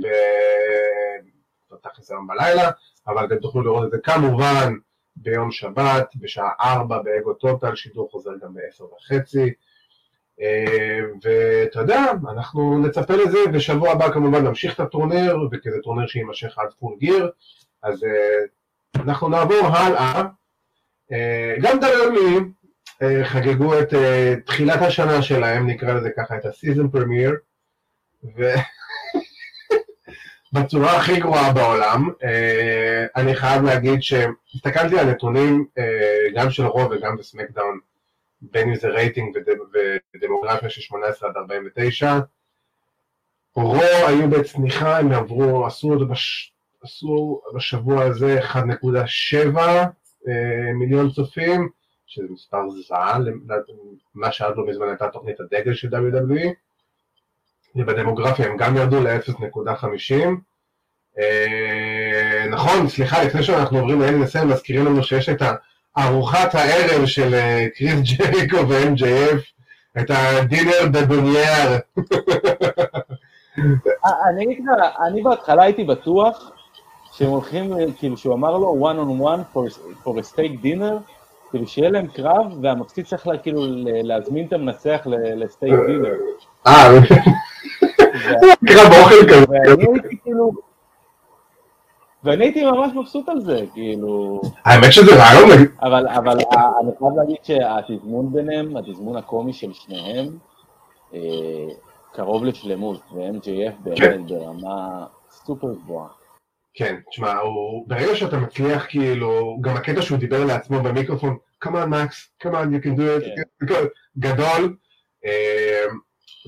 בתכלס היום בלילה, אבל אתם תוכלו לראות את זה כמובן ביום שבת, בשעה 4 באגו טוטל, שידור חוזר גם ב-10 וחצי. ואתה יודע, אנחנו נצפה לזה, ושבוע הבא כמובן נמשיך את הטורניר, וכזה טורניר שיימשך עד Full Gear, אז אנחנו נעבור הלאה. גם דלמים אה, חגגו את אה, תחילת השנה שלהם, נקרא לזה ככה, את ה season premiere, ובצורה הכי גרועה בעולם. אה, אני חייב להגיד שהסתכלתי על נתונים גם של רוב וגם בסמקדאון, בין אם זה רייטינג ודמוגרפיה של 18 עד 49. רו היו בצניחה, הם עברו, עשו, בש, עשו בשבוע הזה 1.7 מיליון צופים, שזה מספר זהה למה שעד לא מזמן הייתה תוכנית הדגל של WWE, ובדמוגרפיה הם גם ירדו ל-0.50. אה, נכון, סליחה, לפני שאנחנו עוברים ל-NSM, מזכירים לנו שיש את ארוחת הערב של אה, קריס ג'ריקו ו-MJF, את הדינר בבוניאר. אה, אני אני בהתחלה הייתי בטוח שהם הולכים, כאילו שהוא אמר לו one on one for a steak dinner, כאילו שיהיה להם קרב, והמפסיד צריך לה, כאילו להזמין את המנצח לסטייק דילר. אה, קרב אוכל כזה. ואני הייתי כאילו... ואני הייתי ממש מבסוט על זה, כאילו... האמת שזה רעיון. אבל, אבל אני חייב להגיד שהתזמון ביניהם, התזמון הקומי של שניהם, אה, קרוב לשלמות, ו-MJF באמת כן. ברמה סופר גבוהה. כן, תשמע, ברגע שאתה מצליח, כאילו, גם הקטע שהוא דיבר לעצמו במיקרופון, come on Max, come on you can do it, כן. גדול, אמ,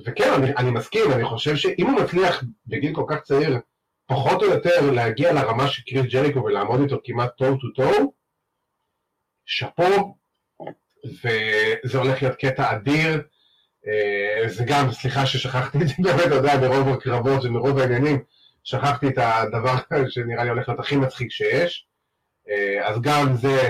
וכן, אני, אני מסכים, אני חושב שאם הוא מצליח בגיל כל כך צעיר, פחות או יותר להגיע לרמה של קריס ג'ריקו ולעמוד איתו כמעט טוב טו טוב, שאפו, וזה הולך להיות קטע אדיר, אה, זה גם, סליחה ששכחתי את זה באמת, אתה יודע, מרוב הקרבות ומרוב העניינים, שכחתי את הדבר שנראה לי הולך להיות הכי מצחיק שיש. אה, אז גם זה,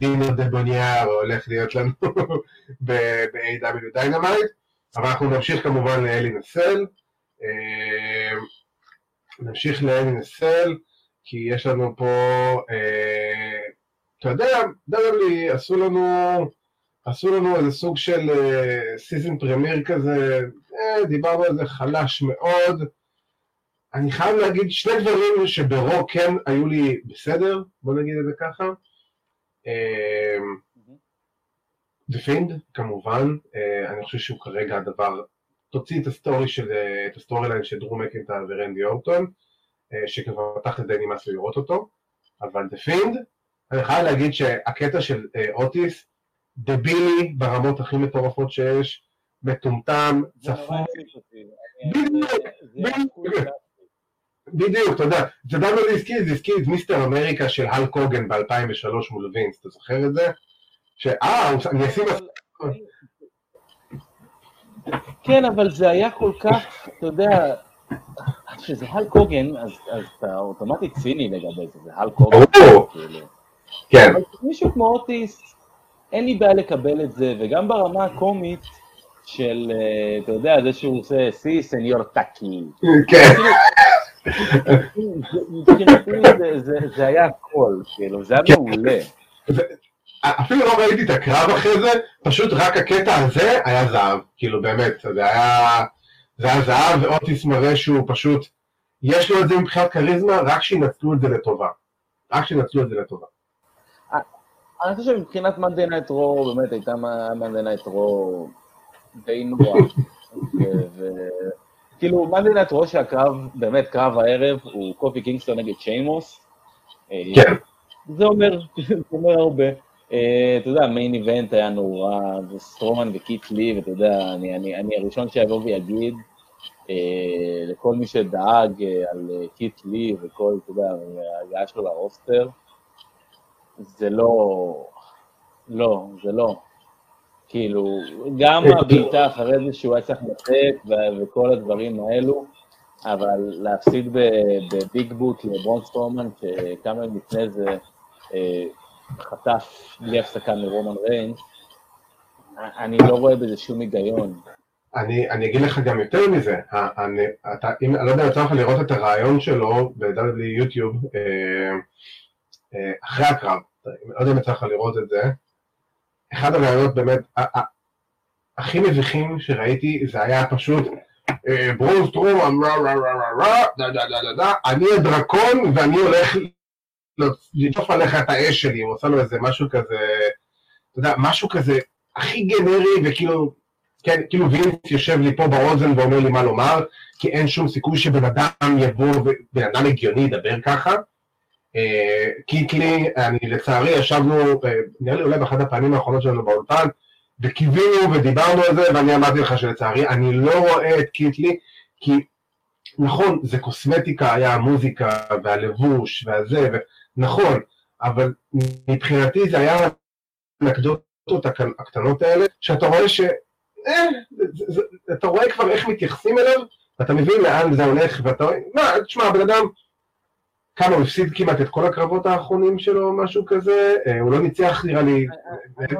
דינר דה בוניאר הולך להיות לנו ב-AW דיינמייט, אבל אנחנו נמשיך כמובן לאלי נסל. אה, נמשיך לאלי נסל, כי יש לנו פה, אה, אתה יודע, דרלי עשו לנו, עשו לנו איזה סוג של סיזן פרמיר כזה, דיברנו על זה חלש מאוד. אני חייב להגיד שני דברים שב-Raw כן היו לי בסדר, בוא נגיד את זה ככה. The אמ, Fiend, כמובן, אה, אני חושב שהוא כרגע הדבר, תוציא את ה story של, אה, את ה storyline של דרו מקינטייר ורנדי אורטון, אה, שכבר פתח את די נמאס לראות אותו, אבל The Fiend, אני חייב להגיד שהקטע של אוטיס, דבילי ברמות הכי מטורפות שיש, מטומטם, צפוי. בדיוק, בדיוק. בדיוק, אתה יודע, אתה יודע מה זה הזכיר? זה הזכיר את מיסטר אמריקה של הל קוגן ב-2003 מול וינס, אתה זוכר את זה? שאה, אני אשים... כן, אבל זה היה כל כך, אתה יודע, כשזה הל קוגן, אז אתה אוטומטית ציני לגבי זה, זה הל קוגן. כאילו. כן. אבל מישהו כמו אוטיס, אין לי בעיה לקבל את זה, וגם ברמה הקומית של, אה, אתה יודע, זה שהוא עושה סי סניור טאקי. כן. זה היה הכל, כאילו, זה היה כן. מעולה. אפילו לא ראיתי את הקרב אחרי זה, פשוט רק הקטע הזה היה זהב, כאילו באמת, זה היה, זה היה זהב, ואוטיס מראה שהוא פשוט, יש לו את זה מבחינת כריזמה, רק שינצלו את זה לטובה. רק שינצלו את זה לטובה. אני חושב שמבחינת Monday Night Raw, באמת הייתה Monday Night Raw די נורא. כאילו, מה מדינת ראש שהקרב, באמת קרב הערב, הוא קופי קינגסטון נגד שיימוס. כן. זה אומר, זה אומר הרבה. אה, אתה יודע, main event היה נורא, וסטרומן וקיט לי, ואתה יודע, אני, אני, אני הראשון שיבוא ויגיד אה, לכל מי שדאג אה, על קיט לי וכל, אתה יודע, ההגעה שלו לרוסטר, זה לא, לא, זה לא. כאילו, גם אה, הבעיטה אחרי זה שהוא היה צריך לתת וכל הדברים האלו, אבל להפסיד בביג בוט לברון סטרומן, שכמה ימים לפני זה אה, חטף בלי הפסקה מרומן ריינס, אני לא רואה בזה שום היגיון. אני, אני אגיד לך גם יותר מזה, אני, אתה, אם, אני לא יודע אם יצא לך לראות את הרעיון שלו ביוטיוב אה, אה, אחרי הקרב, אני לא יודע אם יצא לך לראות את זה, אחד הרעיונות באמת הכי מביכים שראיתי זה היה פשוט אה, ברוז טרום, אני הדרקון ואני הולך לטוף עליך את האש שלי, הוא עושה לו איזה משהו כזה, אתה יודע, משהו כזה הכי גנרי וכאילו כן, כאילו וינס יושב לי פה באוזן ואומר לי מה לומר, כי אין שום סיכוי שבן אדם יבוא, בן אדם הגיוני ידבר ככה. אה, קיטלי, אני לצערי ישבנו, אה, נראה לי אולי באחת הפעמים האחרונות שלנו באולפן, וקיווינו ודיברנו על זה, ואני אמרתי לך שלצערי אני לא רואה את קיטלי, כי נכון, זה קוסמטיקה, היה המוזיקה והלבוש והזה, נכון, אבל מבחינתי זה היה האנקדוטות הקטנות האלה, שאתה רואה ש... אה, אתה רואה כבר איך מתייחסים אליו, ואתה מבין לאן זה הולך, ואתה רואה, מה, תשמע, הבן אדם, כמה, הוא הפסיד כמעט את כל הקרבות האחרונים שלו, משהו כזה, אה, הוא לא ניצח נראה לי,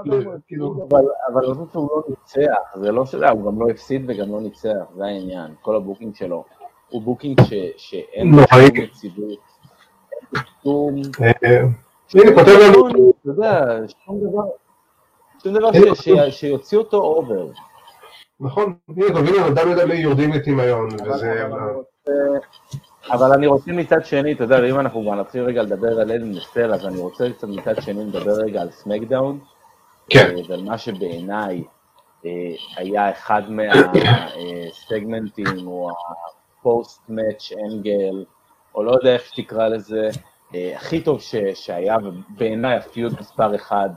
לא כאילו- אבל אני חושב שהוא לא ניצח, זה לא שזה, הוא גם לא הפסיד וגם לא ניצח, זה העניין, כל ה booking שלו, הוא booking שאין לו שום יציבות, שום... אה, הנה, כותב לנו... אתה יודע, שום דבר... שום דבר שיוציא אותו over. נכון, הנה, תבינו, WWE יורדים לטמיון, וזה... אבל אני רוצה מצד שני, אתה יודע, אם אנחנו כבר נתחיל רגע לדבר על Hell in a Cell, אז אני רוצה קצת מצד שני לדבר רגע על סמקדאון. כן. אה, ועל מה שבעיניי אה, היה אחד מהסגמנטים, או ה post-match angle, או לא יודע איך שתקרא לזה, אה, הכי טוב שהיה, ובעיניי ה feud מספר אחד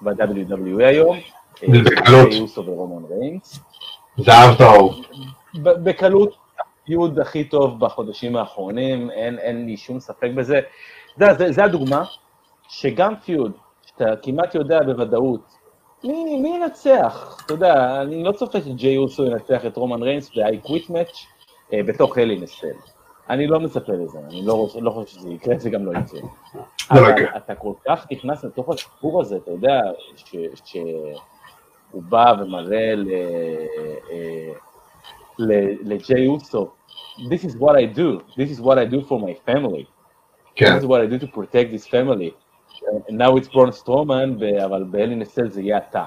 ב-WWE היום. בקלות. אוסו ורומן ריינס. זהב טהור. בקלות ה feud הכי טוב בחודשים האחרונים, אין, אין לי שום ספק בזה. זה, זה, זה הדוגמה שגם feud, שאתה כמעט יודע בוודאות, מי, מי ינצח? אתה יודע, אני לא צופה שג'יי אוסו ינצח את רומן ריינס ב-I quit match אה, בתוך הלי נסל. אני לא מצפה לזה, אני לא, לא חושב שזה יקרה, זה גם לא יקרה. לא אבל אתה כל כך נכנס לתוך הסיפור הזה, אתה יודע, ש... ש... הוא בא ומראה לג'יי אוסו, This is what I do, this is what I do for my family. כן. This is what I do to protect this family. And now it's ברון סטרומן, אבל נסל זה יהיה אתה.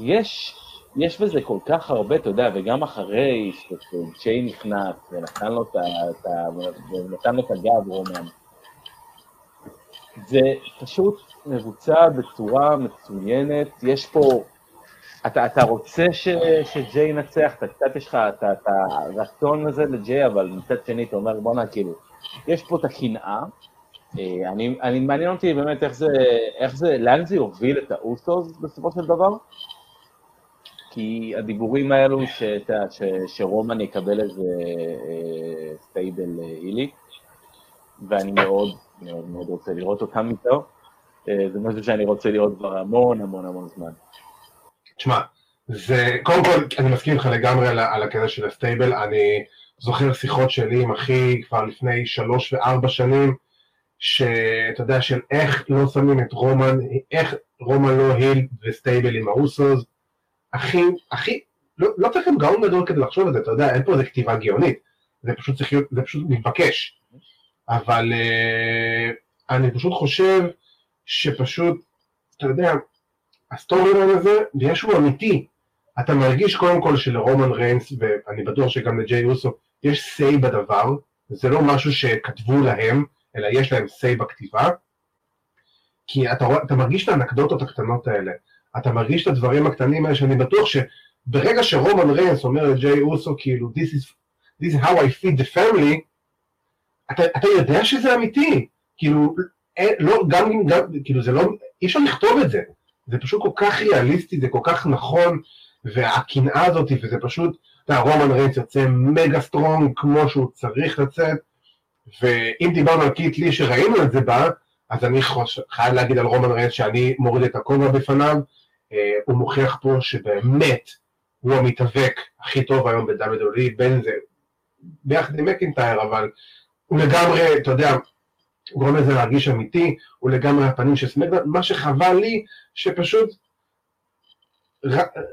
יש, יש בזה כל כך הרבה, אתה יודע, וגם אחרי שג'יי נכנס ונתן לו את הגב, רומן, זה פשוט מבוצע בצורה מצוינת, יש פה, אתה, אתה רוצה ש, שג'יי ינצח, אתה קצת יש לך את הרצון הזה לג'יי, אבל מצד שני אתה אומר, בואנה, כאילו, יש פה את הקנאה, אה, אני, אני מעניין אותי באמת איך זה, איך זה, לאן זה יוביל את האוסוס בסופו של דבר, כי הדיבורים האלו שת, ש, שרומן יקבל איזה אה, stable heel י, ואני מאוד מאוד מאוד רוצה לראות אותם איתו. אה, זה משהו שאני רוצה לראות כבר המון המון המון זמן. תשמע, זה, קודם כל, אני מסכים איתך לגמרי על, על הקטע של ה stable, אני זוכר שיחות שלי עם אחי כבר לפני שלוש וארבע שנים, שאתה יודע, של איך לא שמים את רומן, איך רומן לא heel ו stable עם האוסוס, הכי, הכי, לא, לא צריך גם גאון גדול כדי לחשוב על זה, אתה יודע, אין פה איזה כתיבה גאונית, זה פשוט צריך להיות, זה פשוט מתבקש, אבל אה, אני פשוט חושב שפשוט, אתה יודע, ה story הזה, ויש הוא אמיתי. אתה מרגיש קודם כל שלרומן ריינס, ואני בטוח שגם לג'יי אוסו, יש say בדבר, זה לא משהו שכתבו להם, אלא יש להם say בכתיבה, כי אתה, אתה מרגיש את האנקדוטות הקטנות האלה, אתה מרגיש את הדברים הקטנים האלה, שאני בטוח שברגע שרומן ריינס אומר לג'יי אוסו, כאילו, this is, this is how I feed the family, אתה, אתה יודע שזה אמיתי, כאילו, אין, לא, גם, גם, כאילו זה לא, אי אפשר לכתוב את זה, זה פשוט כל כך ריאליסטי, זה כל כך נכון, והקנאה הזאת, וזה פשוט, אתה יודע, רומן ריינס יוצא mega strong כמו שהוא צריך לצאת, ואם דיברנו על קיט לי שראינו את זה בה, אז אני חייב להגיד על רומן ריינס שאני מוריד את הכובע בפניו, אה, הוא מוכיח פה שבאמת הוא המתאבק הכי טוב היום ב-WWE, בין זה ביחד עם מקינטייר, אבל הוא לגמרי, אתה יודע, גורם לזה להרגיש אמיתי, הוא לגמרי הפנים של סמקדאון, מה שחבל לי, שפשוט,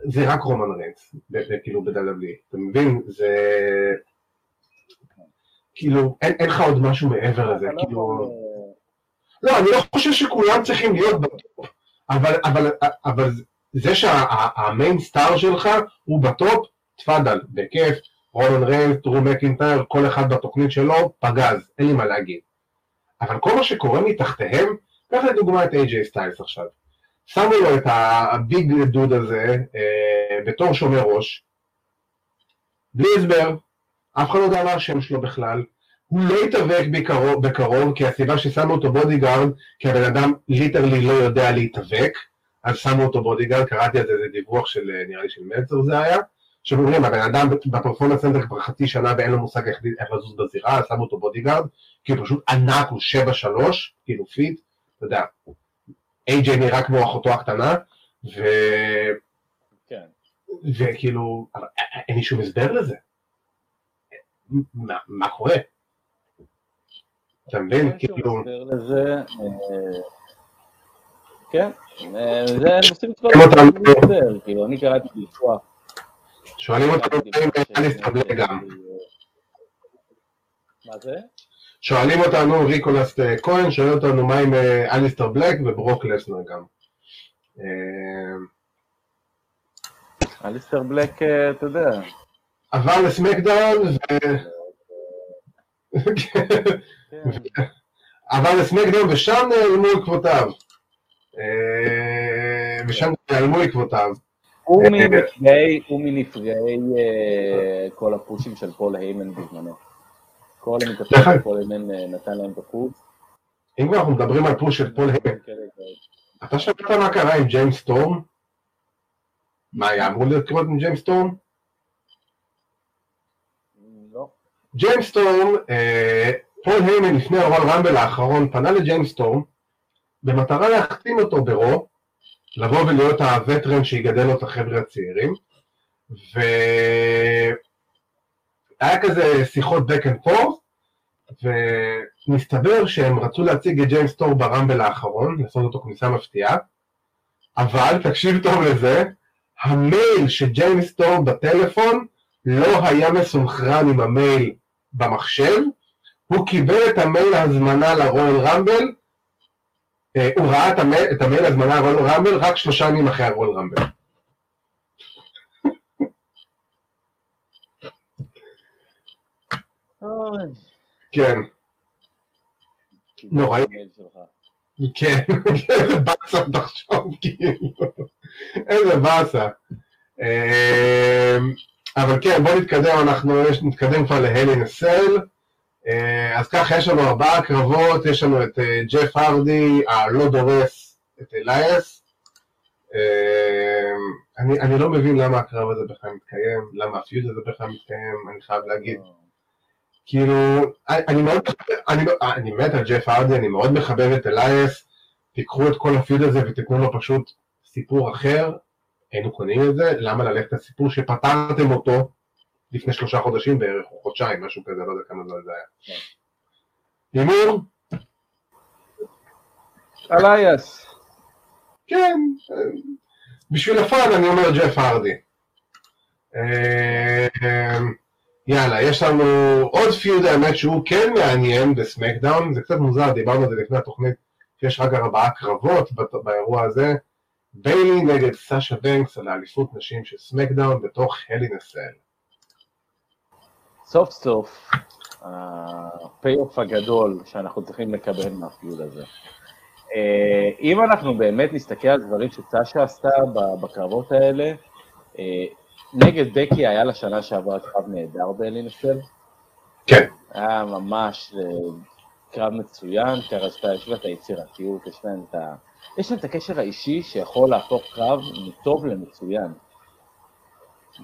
זה רק רומן ריינס, כאילו ב-WWE, אתה מבין? זה... כאילו, אין לך עוד משהו מעבר לזה, לא כאילו... לא, אני לא חושב שכולם צריכים להיות ב top, אבל זה שה main star שלך הוא ב top, תפאדל, בכיף, רומן ריינס, דרו מקינטייר, כל אחד בתוכנית שלו, פגז, אין לי מה להגיד. אבל כל מה שקורה מתחתיהם, קח לדוגמה את איי-ג'יי סטיילס עכשיו. שמו לו את ה big dude הזה אה, בתור שומר ראש, בלי הסבר, אף אחד לא יודע מה השם שלו בכלל, הוא לא יתאבק בקרוב, בקרוב, כי הסיבה ששמו אותו bodyguard, כי הבן אדם literally לא יודע להתאבק, אז שמו אותו bodyguard, קראתי על זה איזה דיווח של, אה, נראה לי של מלצר זה היה, שאומרים, הבן אדם ב performance center כבר חצי שנה ואין לו מושג איך, איך לזוז בזירה, אז שמו אותו bodyguard, הוא פשוט ענק, הוא שבע שלוש, כאילו feet, אתה יודע, איי-ג'יי נראה כמו אחותו הקטנה, ו... כן. וכאילו, אין לי שום הסבר לזה. מה, מה קורה? אתה מבין? כאילו... הסבר לזה, אה, כן, אה, זה נושאים כבר הסבר, כאילו, אני קראתי דיווח. שואלים אותנו אם בלק גם. מה זה? שואלים אותנו, ריקולס כהן, שואל אותנו מה עם אליסטר בלק וברוק לסנר גם. אליסטר בלק, אתה יודע. עבר לסמקדאון ו... עבר לסמקדאון ושם נעלמו עקבותיו. ושם נעלמו עקבותיו. הוא מנפגעי, הוא מנפגעי כל ה push ים של פול היימן בזמנו. כל המתאבק של פול היימן נתן להם ה push. אם כבר אנחנו מדברים על push של פול היימן, אתה שמעת מה קרה עם ג'יימס סטורם? מה היה אמור לקרות עם ג'יימס סטורם? לא. ג'יימס סטורם, פול היימן לפני הרויאל רמבל האחרון פנה לג'יימס סטורם במטרה להחתים אותו ב Raw לבוא ולהיות ה veteran שיגדל לו את החבר'ה הצעירים והיה כזה שיחות back and forth ומסתבר שהם רצו להציג את ג'יימס סטורם ברמבל האחרון, לעשות אותו כניסה מפתיעה אבל תקשיב טוב לזה, המייל של ג'יימס סטורם בטלפון לא היה מסונכרן עם המייל במחשב, הוא קיבל את המייל ההזמנה לרואל רמבל הוא ראה את המייל, את המייל רמבל רק שלושה ימים אחרי הרול רמבל. כן. נוראי. כן, איזה באסה תחשוב, כאילו. איזה באסה. אבל כן, בוא נתקדם, אנחנו נתקדם כבר להלי נסל. אז ככה יש לנו ארבעה קרבות, יש לנו את ג'ף הרדי, הלא דורס את אלייס. אני, אני לא מבין למה הקרב הזה בכלל מתקיים, למה הפיוד הזה בכלל מתקיים, אני חייב להגיד. כאילו, אני מאוד, אני, אני מת על ג'ף הרדי, אני מאוד מחבב את אלייס, תיקחו את כל הפיוד הזה ותתנו לו פשוט סיפור אחר, היינו קונים את זה, למה ללכת לסיפור שפתרתם אותו לפני שלושה חודשים בערך, או חודשיים, משהו כזה, לא יודע כמה זמן זה היה. הימור? אלייס. כן, בשביל הפאן אני אומר ג'ף הרדי. יאללה, יש לנו עוד פיוד האמת שהוא כן מעניין בסמקדאון, זה קצת מוזר, דיברנו על זה לפני התוכנית, שיש רק ארבעה קרבות באירוע הזה. ביילי נגד סאשה בנקס על האליפות נשים של סמקדאון בתוך ה Hell in a Cell. סוף סוף, ה payoff הגדול שאנחנו צריכים לקבל מה feud הזה. אם אנחנו באמת נסתכל על דברים שסשה עשתה בקרבות האלה, נגד בקי היה לה שנה שעברה קרב נהדר באלינסל. כן. היה ממש קרב מצוין, כי יש לה את היצירתיות, יש להם את ה... יש להם את הקשר האישי שיכול להפוך קרב מטוב למצוין.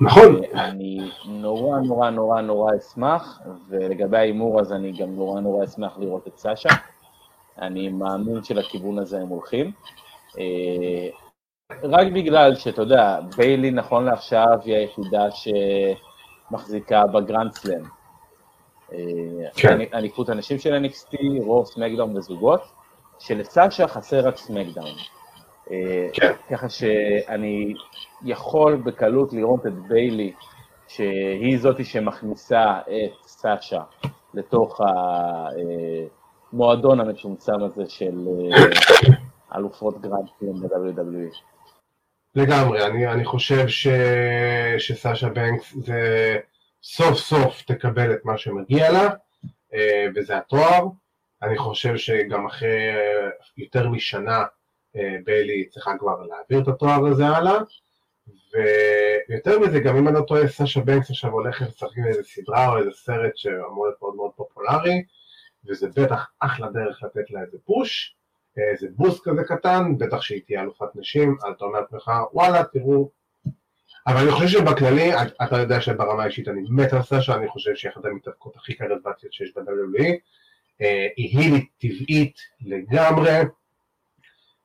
נכון. אני נורא נורא נורא נורא אשמח, ולגבי ההימור אז אני גם נורא נורא אשמח לראות את סשה. אני מאמין שלכיוון הזה הם הולכים. רק בגלל שאתה יודע, ביילי נכון לעכשיו היא היחידה שמחזיקה בגרנד סלאם. כן. אליפות הנשים של NXT, רו, סמקדאון וזוגות, שלסשה חסר רק סמקדאון. כן. ככה שאני יכול בקלות לראות את ביילי, שהיא זאתי שמכניסה את סאשה לתוך המועדון המצומצם הזה של אה, אלופות גרנד ב-WWE. לגמרי, אני, אני חושב ש, שסאשה בנקס זה סוף סוף תקבל את מה שמגיע לה, אה, וזה התואר. אני חושב שגם אחרי יותר משנה ביילי צריכה כבר להעביר את התואר הזה הלאה. ויותר מזה, גם אם אני לא טועה, סאשה בנקס עכשיו הולכת לשחק עם איזה סדרה או איזה סרט שאמור להיות מאוד מאוד פופולרי, וזה בטח אחלה דרך לתת לה איזה פוש, איזה בוסט כזה קטן, בטח שהיא תהיה אלופת נשים, אז אתה אומר לעצמך, וואלה, תראו. אבל אני חושב שבכללי, אתה יודע שברמה האישית אני מת על סאשה, אני חושב שהיא אחת המתאבקות הכי קרדבטיות שיש ב-WWE, היא הילי טבעית לגמרי,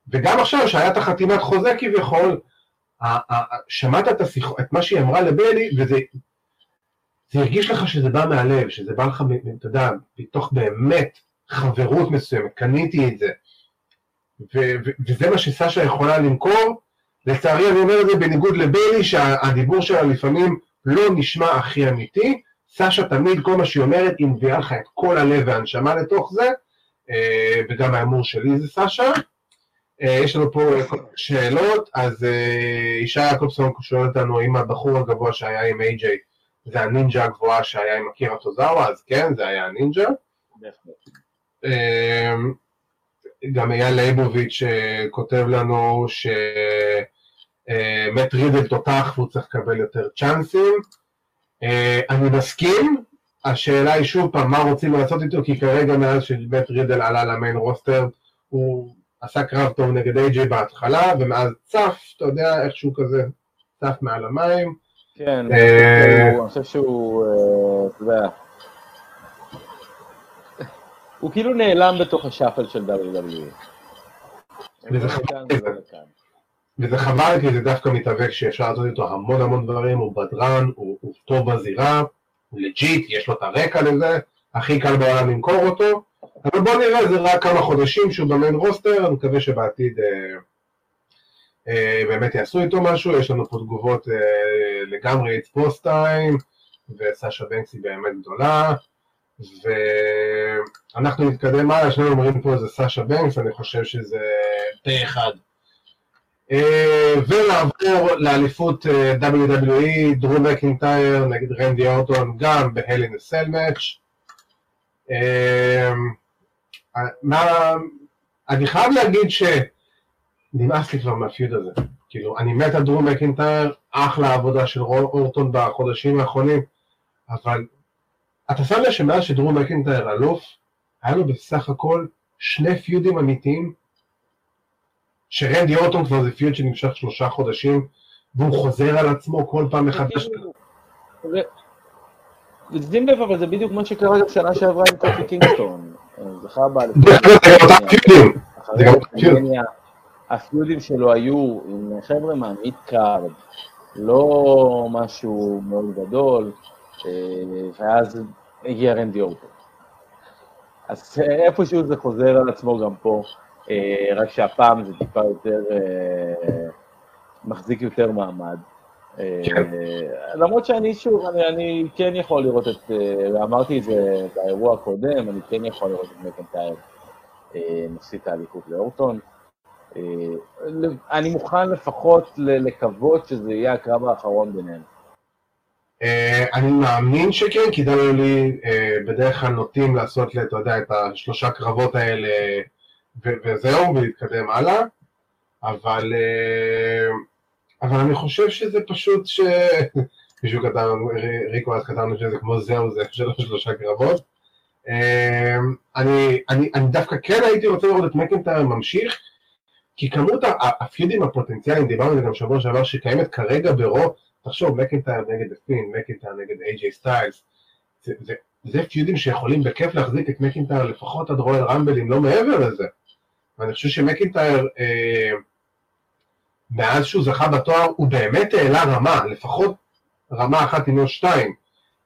וגם עכשיו שהיה את החתימת חוזה כביכול, שמעת את, השיח, את מה שהיא אמרה לבלי, וזה זה הרגיש לך שזה בא מהלב, שזה בא לך, אתה יודע, מתוך באמת חברות מסוימת, קניתי את זה. וזה מה שסשה יכולה למכור. לצערי אני אומר את זה בניגוד לביילי, שהדיבור שלה לפעמים לא נשמע הכי אמיתי. סשה תמיד, כל מה שהיא אומרת, היא מביאה לך את כל הלב והנשמה לתוך זה, אה, וגם האמור שלי זה סשה. אה, יש לנו פה שאלות, אז אה, ישי יעקובסון שואל אותנו אם הבחור הגבוה שהיה עם AJ זה הנינג'ה הגבוהה שהיה עם אקירה טוזאווה, אז כן, זה היה הנינג'ה. אה, גם אייל ליבוביץ' כותב לנו שמט רידל תותח והוא צריך לקבל יותר צ'אנסים. אני מסכים, השאלה היא שוב פעם מה רוצים לעשות איתו, כי כרגע מאז שמט רידל עלה למיין רוסטר הוא עשה קרב טוב נגד איי-ג'יי בהתחלה, ומאז צף, אתה יודע, איכשהו כזה צף מעל המים. כן, אה, אני חושב שהוא, אה, אתה יודע, הוא כאילו נעלם בתוך ה shuffle של WWE. וזה חבל, כי זה דווקא מתאבק שאפשר לעשות איתו המון המון דברים, הוא בדרן, הוא, הוא טוב בזירה, הוא legit, יש לו את הרקע לזה, הכי קל בעולם למכור אותו, אבל בוא נראה, זה רק כמה חודשים שהוא ב main roster, אני מקווה שבעתיד אה, אה, באמת יעשו איתו משהו, יש לנו פה תגובות אה, לגמרי it's post time, וסאשה בנקס היא באמת גדולה, ואנחנו נתקדם הלאה, שנינו אומרים פה זה סאשה בנקס, אני חושב שזה פה אחד. אה, ולעבור לאליפות אה, WWE, דרום מקינטייר נגד רנדי אורטון, גם בהלין הסל מאץ'. מה... אני חייב להגיד שנמאס לי כבר מהפיוד הזה. כאילו, אני מת על דרום מקינטייר, אחלה עבודה של אורטון בחודשים האחרונים, אבל אתה שם לב שמאז שדרום מקינטייר אלוף, היה לו בסך הכל שני פיודים אמיתיים, שרנדי אורטון כבר זה פיוד שנמשך שלושה חודשים, והוא חוזר על עצמו כל פעם מחדש. שים לב, אבל זה בדיוק מה שקרה גם שנה שעברה עם קופי קינגסטון. זכה באליפות. הפיודים שלו היו עם חבר'ה מה mid card, לא משהו מאוד גדול, ואז הגיע רנדי אורטון. אז איפשהו זה חוזר על עצמו גם פה, אה, רק שהפעם זה טיפה יותר, אה, מחזיק יותר מעמד. למרות שאני שוב, אני, אני כן יכול לראות את, ואמרתי את זה באירוע הקודם, אני כן יכול לראות את מקנטייר מפסיד את האליפות לאורטון. אני מוכן לפחות לקוות שזה יהיה הקרב האחרון ביניהם. אני מאמין שכן, כי דניאל לי בדרך כלל נוטים לעשות, אתה יודע, את השלושה קרבות האלה וזהו, ולהתקדם הלאה, אבל... אבל אני חושב שזה פשוט ש... מישהו כתב, ריקו אז כתבנו שזה כמו זהו זה של שלושה קרבות. אני, אני, אני דווקא כן הייתי רוצה לראות את מקנטייר ממשיך, כי כמות הפיודים הפוטנציאליים, דיברנו על זה גם שבוע שעבר, שקיימת כרגע ברו, תחשוב, מקנטייר נגד הפין, מקנטייר נגד איי-ג'יי סטיילס, זה, פיודים שיכולים בכיף להחזיק את מקנטייר לפחות עד רויאל רמבל, אם לא מעבר לזה. ואני חושב שמקנטייר, אה, מאז שהוא זכה בתואר, הוא באמת העלה רמה, לפחות רמה אחת אם לא שתיים.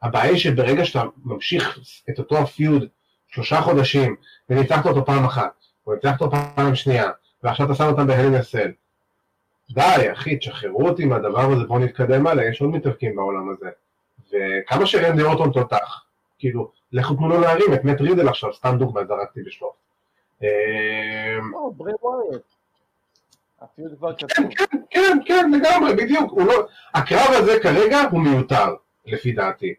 הבעיה היא שברגע שאתה ממשיך את אותו הפיוד שלושה חודשים, וניצחת אותו פעם אחת, או ניצחת אותו פעם שנייה, ועכשיו אתה שם אותם בהלן אסל, די, אחי, תשחררו אותי מהדבר הזה, בואו נתקדם הלאה, יש עוד מתאבקים בעולם הזה. וכמה שרנדי אורטון תותח, כאילו, לכו תנו לו להרים את מת רידל עכשיו, סתם דוגמא, זרקתי בשלוף. אמ, לא, ברי ווייט. הפיוד כבר כן, כתוב. כן, כן, כן, לגמרי, בדיוק. לא... הקרב הזה כרגע הוא מיותר, לפי דעתי.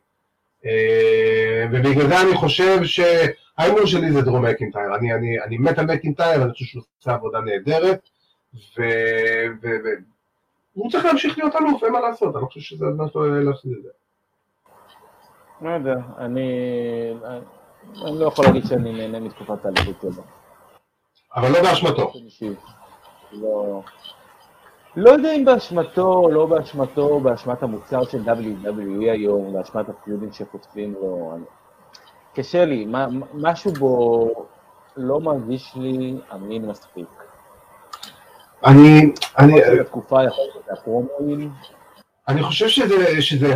אה, ובגלל זה אני חושב שההימור שלי זה דרום מקינטייר. אני, אני, אני מת על מקינטייר, אני חושב שהוא עושה עבודה נהדרת, ו... ו... ו... הוא צריך להמשיך להיות אלוף, אין מה לעשות, אני לא חושב שזה הזמן שלו להפסיד את זה. לא יודע, אני... אני לא יכול להגיד שאני נהנה מתקופת האליפות שלו. אבל לא באשמתו. לא... לא יודע אם באשמתו או לא באשמתו, באשמת המוצר של WWE היום, באשמת הפיודים שחוטפים לו. אני... קשה לי, מה, משהו בו לא מרגיש לי אמין מספיק. אני, אני, בתקופה יכול להיות הפרומואים, אני חושב שזה, שזה,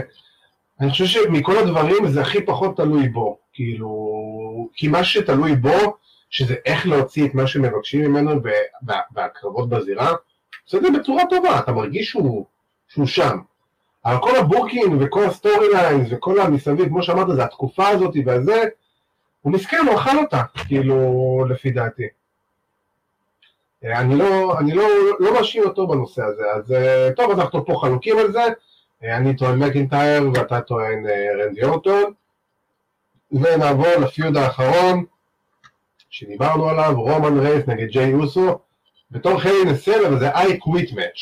אני חושב שמכל הדברים זה הכי פחות תלוי בו, כאילו, כי מה שתלוי בו, שזה איך להוציא את מה שמבקשים ממנו בהקרבות בזירה, עושה את זה בצורה טובה, אתה מרגיש שהוא, שהוא שם. אבל כל ה booking וכל ה storylines וכל המסביב, כמו שאמרת, זה התקופה הזאת והזה, הוא מסכן, הוא אכל אותה, כאילו, לפי דעתי. אה, אני לא, אני לא, לא מאשים אותו בנושא הזה, אז אה, טוב, אז אנחנו פה חלוקים על זה, אה, אני טוען מקינטייר ואתה טוען רנדי אורטון, ונעבור לפיוד האחרון, שדיברנו עליו, רומן רייס נגד ג'יי אוסו, בתור חלי נסל, אבל זה I quit match.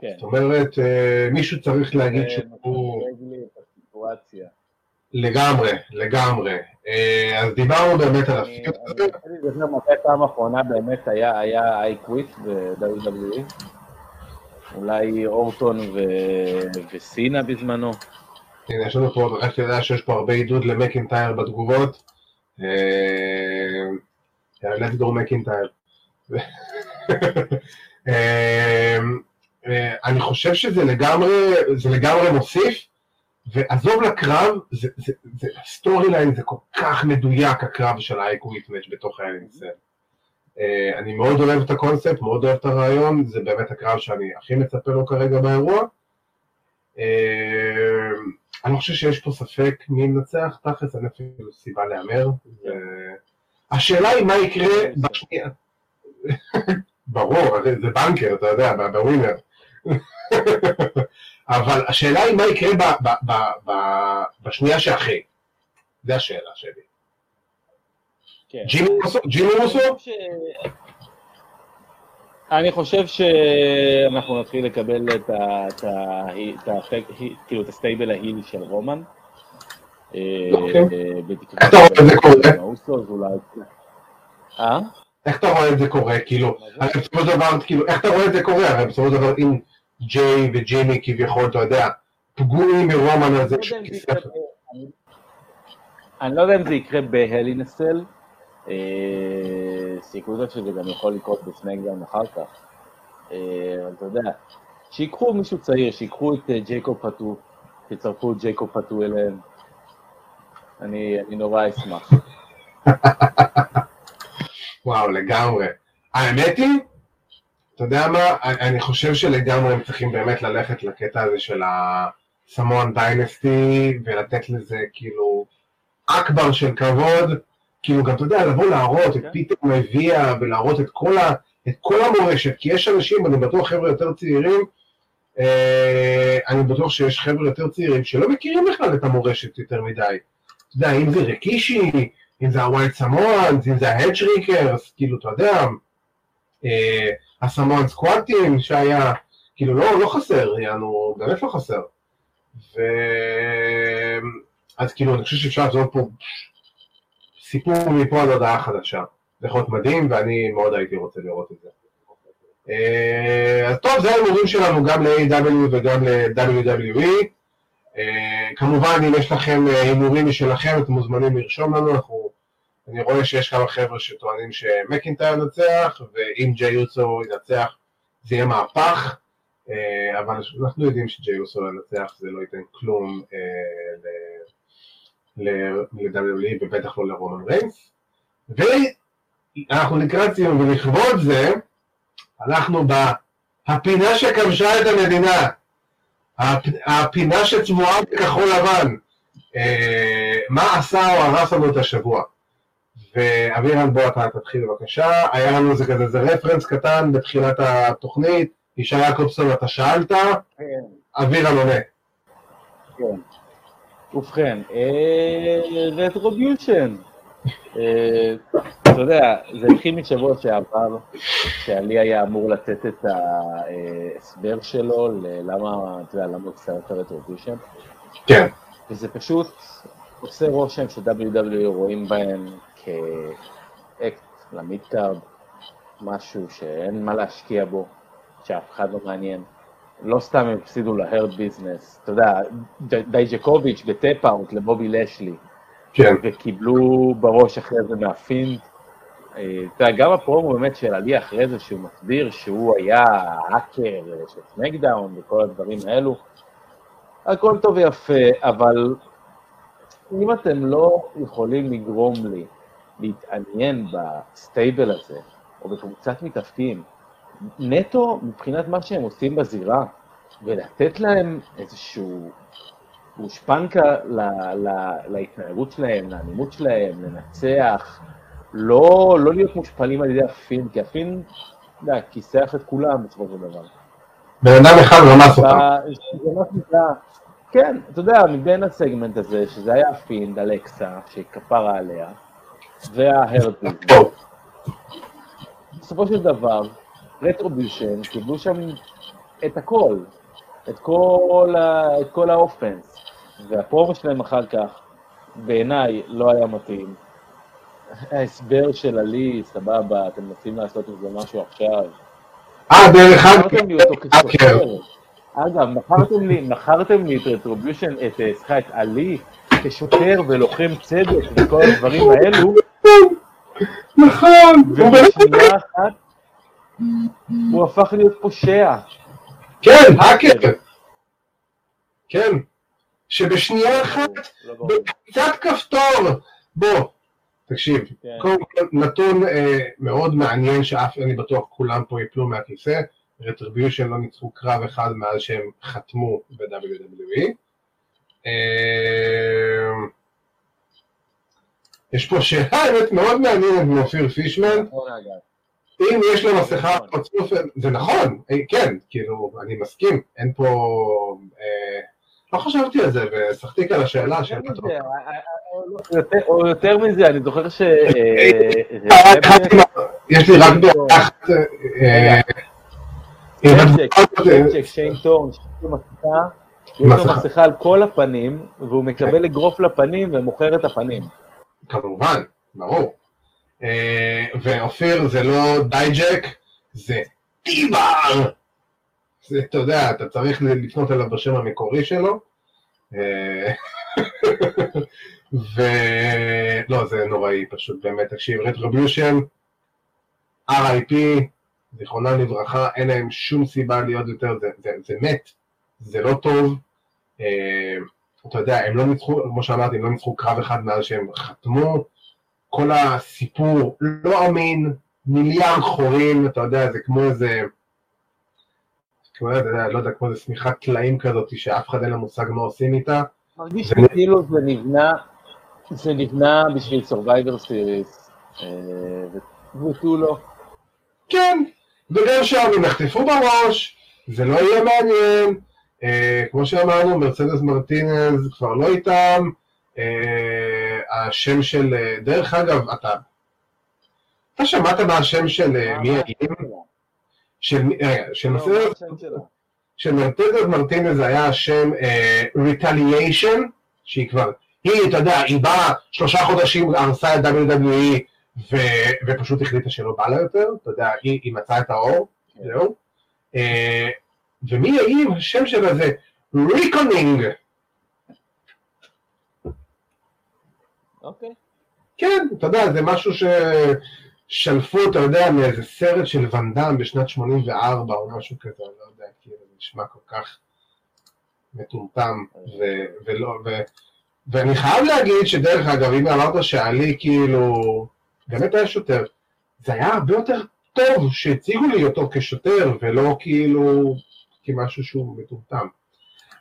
כן. זאת אומרת, מישהו צריך להגיד שהוא... לגמרי, לגמרי. אה, אז דיברנו באמת על הפיוט אני להיזכר מתי פעם אחרונה באמת היה quit ב-WWE. אולי אורטון וסינה בזמנו. הנה, יש לנו פה, רק שתדע שיש פה הרבה עידוד למקינטייר בתגובות. אה, let's go מקינטייר. אה, אני חושב שזה לגמרי, זה לגמרי מוסיף, ועזוב לקרב, זה, זה, זה, ה storyline זה כל כך מדויק הקרב של ה I Quit match בתוך האלינסן. אני מאוד אוהב את הקונספט, מאוד אוהב את הרעיון, זה באמת הקרב שאני הכי מצפה לו כרגע באירוע. אה, אני לא חושב שיש פה ספק מי ינצח, תכלס אין אפילו סיבה להמר. ו- השאלה היא מה יקרה בשנייה. ברור, זה בנקר, אתה יודע, בווינר. אבל השאלה היא מה יקרה ב- ב- ב- ב- בשנייה שאחרי. זה השאלה שלי. כן. ג'ימי אוסו? ג'ימי אוסו? ש- אני חושב שאנחנו נתחיל לקבל את ה... את ה... את ה... כאילו את ה stable ה heel של רומן. אה, אוקיי. איך אתה רואה את זה קורה? אה? איך אתה רואה את זה קורה? כאילו, זה? הרי בסופו של דבר, כאילו, איך אתה רואה את זה קורה? הרי בסופו של דבר, אם ג'יי וג'ימי כביכול, אתה יודע, פגועים מרומן הזה לא זה ב- אני- לא יודע אם זה יקרה בהלינסל, סיכוי טוב שזה גם יכול לקרות בסמקדאון אחר כך. אה, אבל אתה יודע, שיקחו מישהו צעיר, שיקחו את אה, ג'ייקוב פטו, שיצרפו את ג'ייקוב פטו אליהם. אני נורא אשמח. וואו, לגמרי. האמת היא, אתה יודע מה, אני חושב שלגמרי הם צריכים באמת ללכת לקטע הזה של ה Samoan dynasty, ולתת לזה כאילו אכבר של כבוד, כאילו גם, אתה יודע, לבוא להראות את כן. פיטר מאיביה ולהראות את כל, ה, את כל המורשת, כי יש אנשים, אני בטוח חבר'ה יותר צעירים, אה, אני בטוח שיש חבר'ה יותר צעירים שלא מכירים בכלל את המורשת יותר מדי. אתה יודע, אם זה רקישי, אם זה ה Wild Samoans, אם זה ה Headshrinkers, כאילו, אתה יודע, אה, הסמואן סקואטים שהיה, כאילו, לא, לא חסר, יענו, באמת לא חסר. ו... אז כאילו, אני חושב שאפשר לעשות פה סיפור מפה עד הודעה חדשה. זה יכול להיות מדהים, ואני מאוד הייתי רוצה לראות את זה. אה, אז טוב, זה ההימורים שלנו גם ל-AW וגם ל-WWE. אה, כמובן, אם יש לכם אה, הימורים משלכם, אתם מוזמנים לרשום לנו, אנחנו... אני רואה שיש כמה חבר'ה שטוענים שמקינטייר ינצח, ואם ג'יי יוסו ינצח זה יהיה מהפך, אה, אבל אנחנו יודעים שג'יי יוסו ינצח, זה לא ייתן כלום אה, ל-WWE ובטח לא לרומן ריינס. ואנחנו לקראת סיום, ולכבוד זה, אנחנו בפינה שכבשה את המדינה, הפ- הפינה שצבועה בכחול לבן. אה, מה עשה או הרס לנו את השבוע? ואבירן, בוא אתה תתחיל בבקשה. היה לנו איזה כזה, זה רפרנס קטן בתחילת התוכנית. ישי יעקובסון, אתה שאלת, כן, אבירן עונה. כן. ובכן, רטרוביושן. אתה יודע, זה התחיל משבוע שעבר, שעלי היה אמור לתת את ההסבר שלו ללמה, אתה יודע, למה הוא הצטרף את הרטרוביושן, כן. וזה פשוט עושה רושם ש-WWE רואים בהם כ act ל mid card, משהו שאין מה להשקיע בו, שאף אחד לא מעניין. לא סתם הם הפסידו ל Hurt Business, אתה יודע, דייג'קוביץ' ב tap out לבובי לשלי, כן. וקיבלו בראש אחרי זה מה Fiend. אה, אתה יודע, גם הפרומו באמת של עלי אחרי זה, שהוא מסביר שהוא היה האקר של SmackDown וכל הדברים האלו, הכל טוב ויפה, אבל אם אתם לא יכולים לגרום לי להתעניין ב stable הזה, או בקבוצת מתאבקים, נטו מבחינת מה שהם עושים בזירה, ולתת להם איזשהו גושפנקה ל- ל- להתנהגות שלהם, לאלימות שלהם, לנצח, לא, לא להיות מושפלים על ידי ה Fiend, כי ה Fiend, אתה יודע, כיסח את כולם בסופו של דבר. בן אדם אחד רמס אותם. מה שנקרא, כן, אתה יודע, מבין הסגמנט הזה, שזה היה ה Fiend, אלכסה, שכפרה עליה, טוב. בסופו של דבר, Retribution קיבלו שם את הכל, את כל, ה... את כל ה offense, והפרומו שלהם אחר כך, בעיניי, לא היה מתאים. ההסבר של עלי, סבבה, אתם מנסים לעשות עם זה משהו עכשיו. אה, דרך אגב. אגב, מכרתם לי, מכרתם לי את רטרוביושן, את, אה, סליחה, את עלי, כשוטר ולוחם צדק וכל הדברים האלו, נכון, הוא באמת, ובשנייה אחת הוא הפך להיות פושע. כן, האקר. כן. שבשנייה אחת, לא. בקצת כפתור, בוא, תקשיב, כן. קודם כל נתון אה, מאוד מעניין שאף, אני בטוח כולם פה יפלו מהכיסא, רטריביושן לא ניצחו קרב אחד מאז שהם חתמו ב-WWE. אה, יש פה שאלה האמת מאוד מעניינת מאופיר פישמן, נכון. אם יש לו מסכה נכון. פרצוף, זה נכון, אה, כן, כאילו, אני מסכים, אין פה... אה, לא חשבתי על זה, ושחקתי על השאלה של אה, אה, אה, יותר- או יותר מזה, אני זוכר ש... אה, אה, אה, יש לי רק באחת... אה, אה, שיין טורן, יש. לו מסכה על כל הפנים, והוא מקבל אגרוף לפנים ומוכר את הפנים. כמובן, ברור. אה, ואופיר, זה לא דייג'ק, זה T-BAR! זה, אתה יודע, אתה צריך לפנות אליו בשם המקורי שלו. אה, ולא, זה נוראי פשוט, באמת, תקשיב, Retribution, RIP, זיכרונם לברכה, אין להם שום סיבה להיות יותר, זה, זה, זה מת, זה לא טוב. אתה יודע, הם לא ניצחו, כמו שאמרתי, הם לא ניצחו קרב אחד מאז שהם חתמו. כל הסיפור לא אמין, מיליארד חורים, אתה יודע, זה כמו איזה, כמו, אתה יודע, לא יודע, כמו איזה שמיכת טלאים כזאת, שאף אחד אין לו מושג מה עושים איתה. מרגיש זה- לי כאילו זה נבנה, זה נבנה בשביל Survivor Series, אה, ותו לא. כן, וגם שם הם נחטפו בראש, זה לא יהיה מעניין. אה, כמו שאמרנו, מרצדס מרטינז כבר לא איתם. אה, השם של, אה, דרך אגב, אתה, אתה שמעת מה השם של אה, מי האיים? של, רגע, של מרצדס מרטינז היה השם אה, Retaliation, שהיא כבר, היא, אתה יודע, היא באה שלושה חודשים, הרסה את WWE, ו, ופשוט החליטה שלא בא לה יותר, אתה יודע, היא, היא מצאה את האור, זהו. ומי יעיב, השם שלה זה Reckoning, אוקיי. כן, אתה יודע, זה משהו ששלפו, אתה יודע, מאיזה סרט של ואנדאם בשנת 84 או משהו כזה, אני לא יודע, כאילו, זה נשמע כל כך מטומטם, ו- ולא, ו- ואני חייב להגיד שדרך אגב, אם אמרת שעלי כאילו, באמת היה שוטר, זה היה הרבה יותר טוב שהציגו לי אותו כשוטר ולא כאילו כמשהו שהוא מטומטם.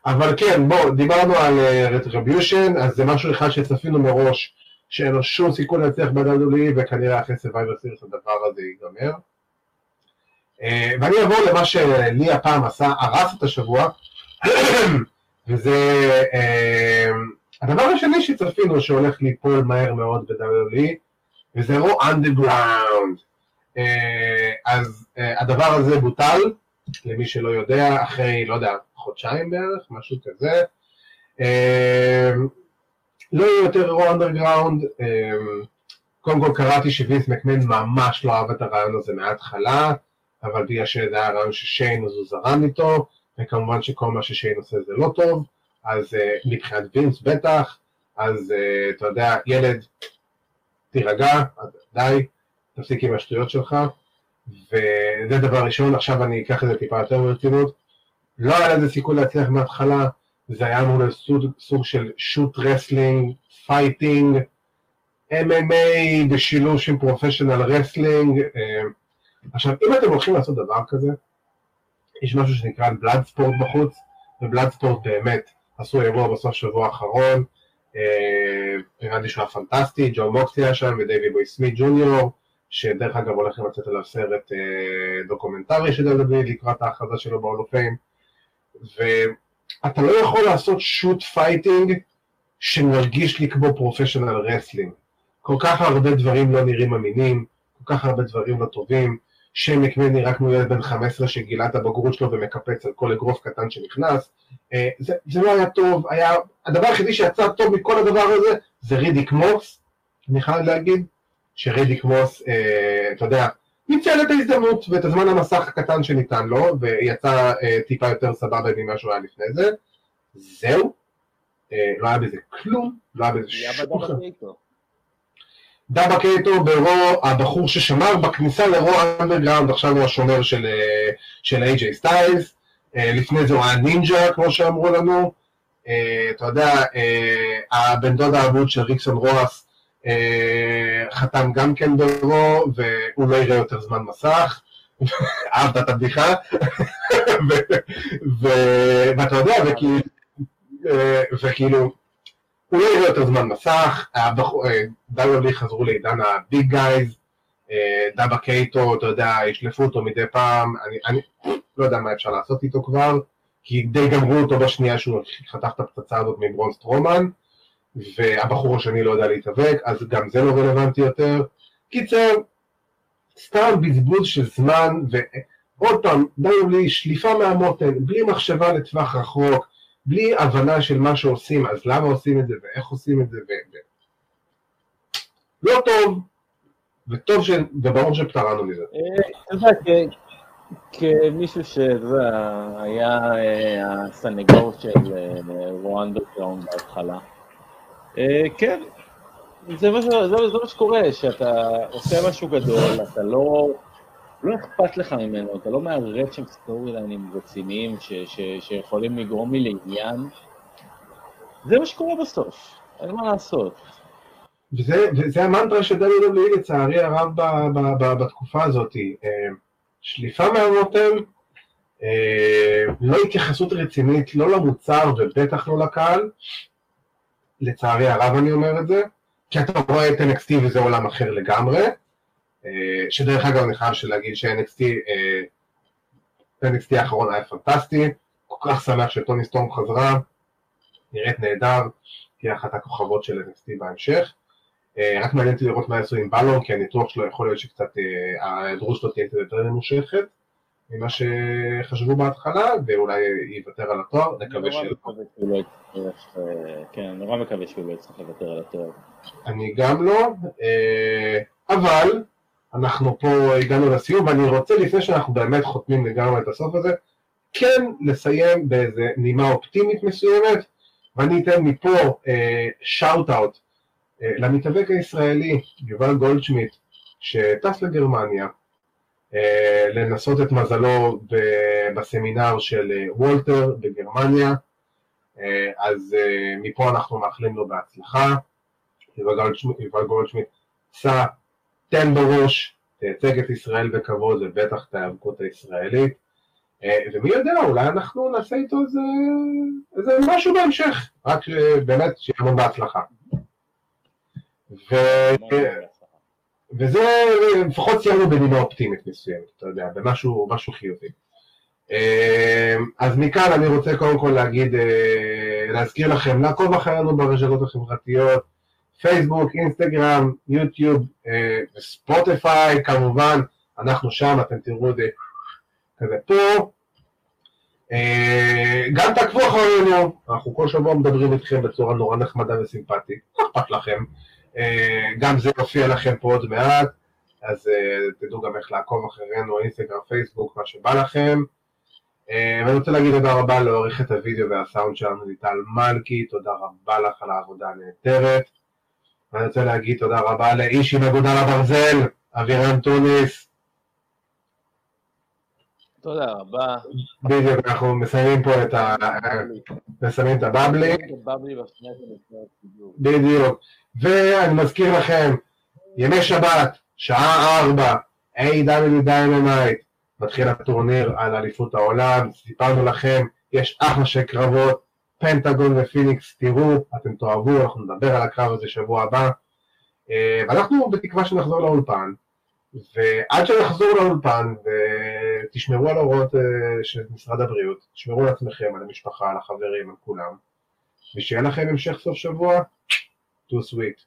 אבל כן, בוא, דיברנו על Retribution, אז זה משהו אחד שצפינו מראש שאין לו שום סיכוי להצליח ב-WWE וכנראה אחרי Survivor Series הדבר הזה ייגמר. אה, ואני אעבור למה שלי הפעם עשה, הרס את השבוע, וזה אה, הדבר השני שצפינו שהולך ליפול מהר מאוד ב-WWE, וזה Raw Underground. אז אה, הדבר הזה בוטל, למי שלא יודע, אחרי, לא יודע, חודשיים בערך, משהו כזה. לא יהיה יותר רו אנדרגראונד, קודם כל קראתי שווינס מקמן ממש לא אהב את הרעיון הזה מההתחלה, אבל בגלל שזה היה רעיון ששיין אז הוא זרם איתו, וכמובן שכל מה ששיין עושה זה לא טוב, אז uh, מבחינת וינס בטח, אז uh, אתה יודע, ילד, תירגע, די, תפסיק עם השטויות שלך, וזה דבר ראשון, עכשיו אני אקח את זה טיפה יותר ברצינות, לא היה לזה סיכוי להצליח מההתחלה, זה היה אמור להיות סוג, של shoot wrestling, fighting, MMA בשילוב עם professional wrestling, עכשיו אם אתם הולכים לעשות דבר כזה, יש משהו שנקרא Bloodsport בחוץ, ו Bloodsport באמת עשו אירוע בסוף שבוע האחרון, אה, שהוא היה פנטסטי, ג'ון מוקסלי היה שם ודייווי בוי סמית ג'וניור, שדרך אגב הולך לצאת עליו סרט אה, דוקומנטרי של דוד לקראת ההכרזה שלו ב Hall of Fame, ואתה לא יכול לעשות shoot fighting שמרגיש לי כמו professional wrestling. כל כך הרבה דברים לא נראים אמינים, כל כך הרבה דברים לא טובים, שיין מקמן נראה כמו ילד בן 15 שגילה את הבגרות שלו ומקפץ על כל אגרוף קטן שנכנס. אה, זה, זה לא היה טוב, היה, הדבר היחידי שיצא טוב מכל הדבר הזה זה רידיק מוס, אני חייב להגיד, שרידיק מוס, אה, אתה יודע, ניצל את ההזדמנות ואת הזמן המסך הקטן שניתן לו, ויצא אה, טיפה יותר סבבה ממה שהוא היה לפני זה. זהו, אה, לא היה בזה כלום, לא היה בזה שום... דאבה קייטו ב Raw, הבחור ששמר בכניסה ל Raw Underground, עכשיו הוא השומר של, אה, של איי-ג'יי סטיילס, אה, לפני זה הוא היה נינג'ה, כמו שאמרו לנו, אה, אתה יודע, הבן דוד האבוד של ריקסון רואס חתם גם כן ב Raw, והוא לא יראה יותר זמן מסך, אהבת את הבדיחה, ואתה יודע, וכאילו, הוא לא יראה יותר זמן מסך, דאבי חזרו לעידן ה big guys, אה, דאבה קייטו, אתה יודע, ישלפו אותו מדי פעם, אני, לא יודע מה אפשר לעשות איתו כבר, כי די גמרו אותו בשנייה שהוא חתך את הפצצה הזאת מברון סטרומן, והבחור השני לא יודע להתאבק, אז גם זה לא רלוונטי יותר. קיצר, סתם בזבוז של זמן, ועוד פעם, די לי שליפה מהמותן, בלי מחשבה לטווח רחוק, בלי הבנה של מה שעושים, אז למה עושים את זה ואיך עושים את זה, ו... לא טוב, וטוב ש... וברור שפטרנו מזה. יודע, כמישהו שהיה אה, הסנגור של אה, רואנדו קראון בהתחלה, אה, כן, זה מה, שקורה, שאתה עושה משהו גדול, אתה לא... לא אכפת לך ממנו, אתה לא מערב שם סטורי ליינים רציניים שיכולים לגרום לי לעניין. זה מה שקורה בסוף, אין מה לעשות. וזה, וזה המנטרה של דבלי לצערי הרב ב, ב, ב, בתקופה הזאת. אה, שליפה מהרותם, אה, לא התייחסות רצינית לא למוצר ובטח לא לקהל, לצערי הרב אני אומר את זה, כי אתה רואה את NXT וזה עולם אחר לגמרי, אה, שדרך אגב אני חייב להגיד ש-NXT NXT האחרון היה פנטסטי, כל כך שמח שטוני סטורם חזרה, נראית נהדר, תהיה אחת הכוכבות של NXT בהמשך. אה, רק מעניין אותי לראות מה יעשו עם בלון, כי הניתוח שלו יכול להיות שקצת, אה, ההיעדרות שלו תהיה יותר ממושכת ממה שחשבו בהתחלה, ואולי יוותר על התואר, נקווה שלא. לא כן, נורא מקווה שהוא לא יצטרך לוותר על התואר. אני גם לא, אבל אנחנו פה הגענו לסיום, ואני רוצה לפני שאנחנו באמת חותמים לגמרי את הסוף הזה, כן לסיים באיזה נימה אופטימית מסוימת, ואני אתן מפה shout אה, out אה, למתאבק הישראלי יובל גולדשמיט, שטס לגרמניה, אה, לנסות את מזלו בסמינר של אה, וולטר בגרמניה, אה, אז אה, מפה אנחנו מאחלים לו בהצלחה, יובל גולדשמיט עשה תן בראש, תייצג את ישראל בכבוד ובטח את ההיאבקות הישראלית. אה, ומי יודע, אולי אנחנו נעשה איתו איזה, איזה משהו בהמשך, רק באמת שיהיה המון בהצלחה. ו... וזה, לפחות סיימנו בנימה אופטימית מסוימת, אתה יודע, במשהו חיובי. אז מכאן אני רוצה קודם כל להגיד, להזכיר לכם, לעקוב אחרינו ברשתות החברתיות, פייסבוק, אינסטגרם, יוטיוב, ספוטיפיי כמובן, אנחנו שם, אתם תראו את זה כזה פה. גם תעקבו אחרינו, אנחנו כל שבוע מדברים איתכם בצורה נורא נחמדה וסימפטית, לא אכפת לכם. גם זה יופיע לכם פה עוד מעט, אז תדעו גם איך לעקוב אחרינו, אינסטגרם, פייסבוק, מה שבא לכם. ואני רוצה להגיד תודה רבה לעורכת הוידאו והסאונד שלנו, ליטל מלכי, תודה רבה לך על העבודה הנהדרת. ואני רוצה להגיד תודה רבה לאיש עם אגודל הברזל, אבירן טוניס. תודה רבה. בדיוק, אנחנו מסיימים פה את ה... מסיימים את הבבלי. בדיוק. ואני מזכיר לכם, ימי שבת, שעה ארבע, A.W. Dynamite, מתחיל הטורניר על אליפות העולם, סיפרנו לכם, יש אחלה של קרבות, פנטגון ופיניקס, תראו, אתם תאהבו, אנחנו נדבר על הקרב הזה שבוע הבא, ואנחנו בתקווה שנחזור לאולפן, ועד שנחזור לאולפן ותשמרו על ההוראות של משרד הבריאות, תשמרו על עצמכם, על המשפחה, על החברים, על כולם, ושיהיה לכם המשך סוף שבוע, to sweet.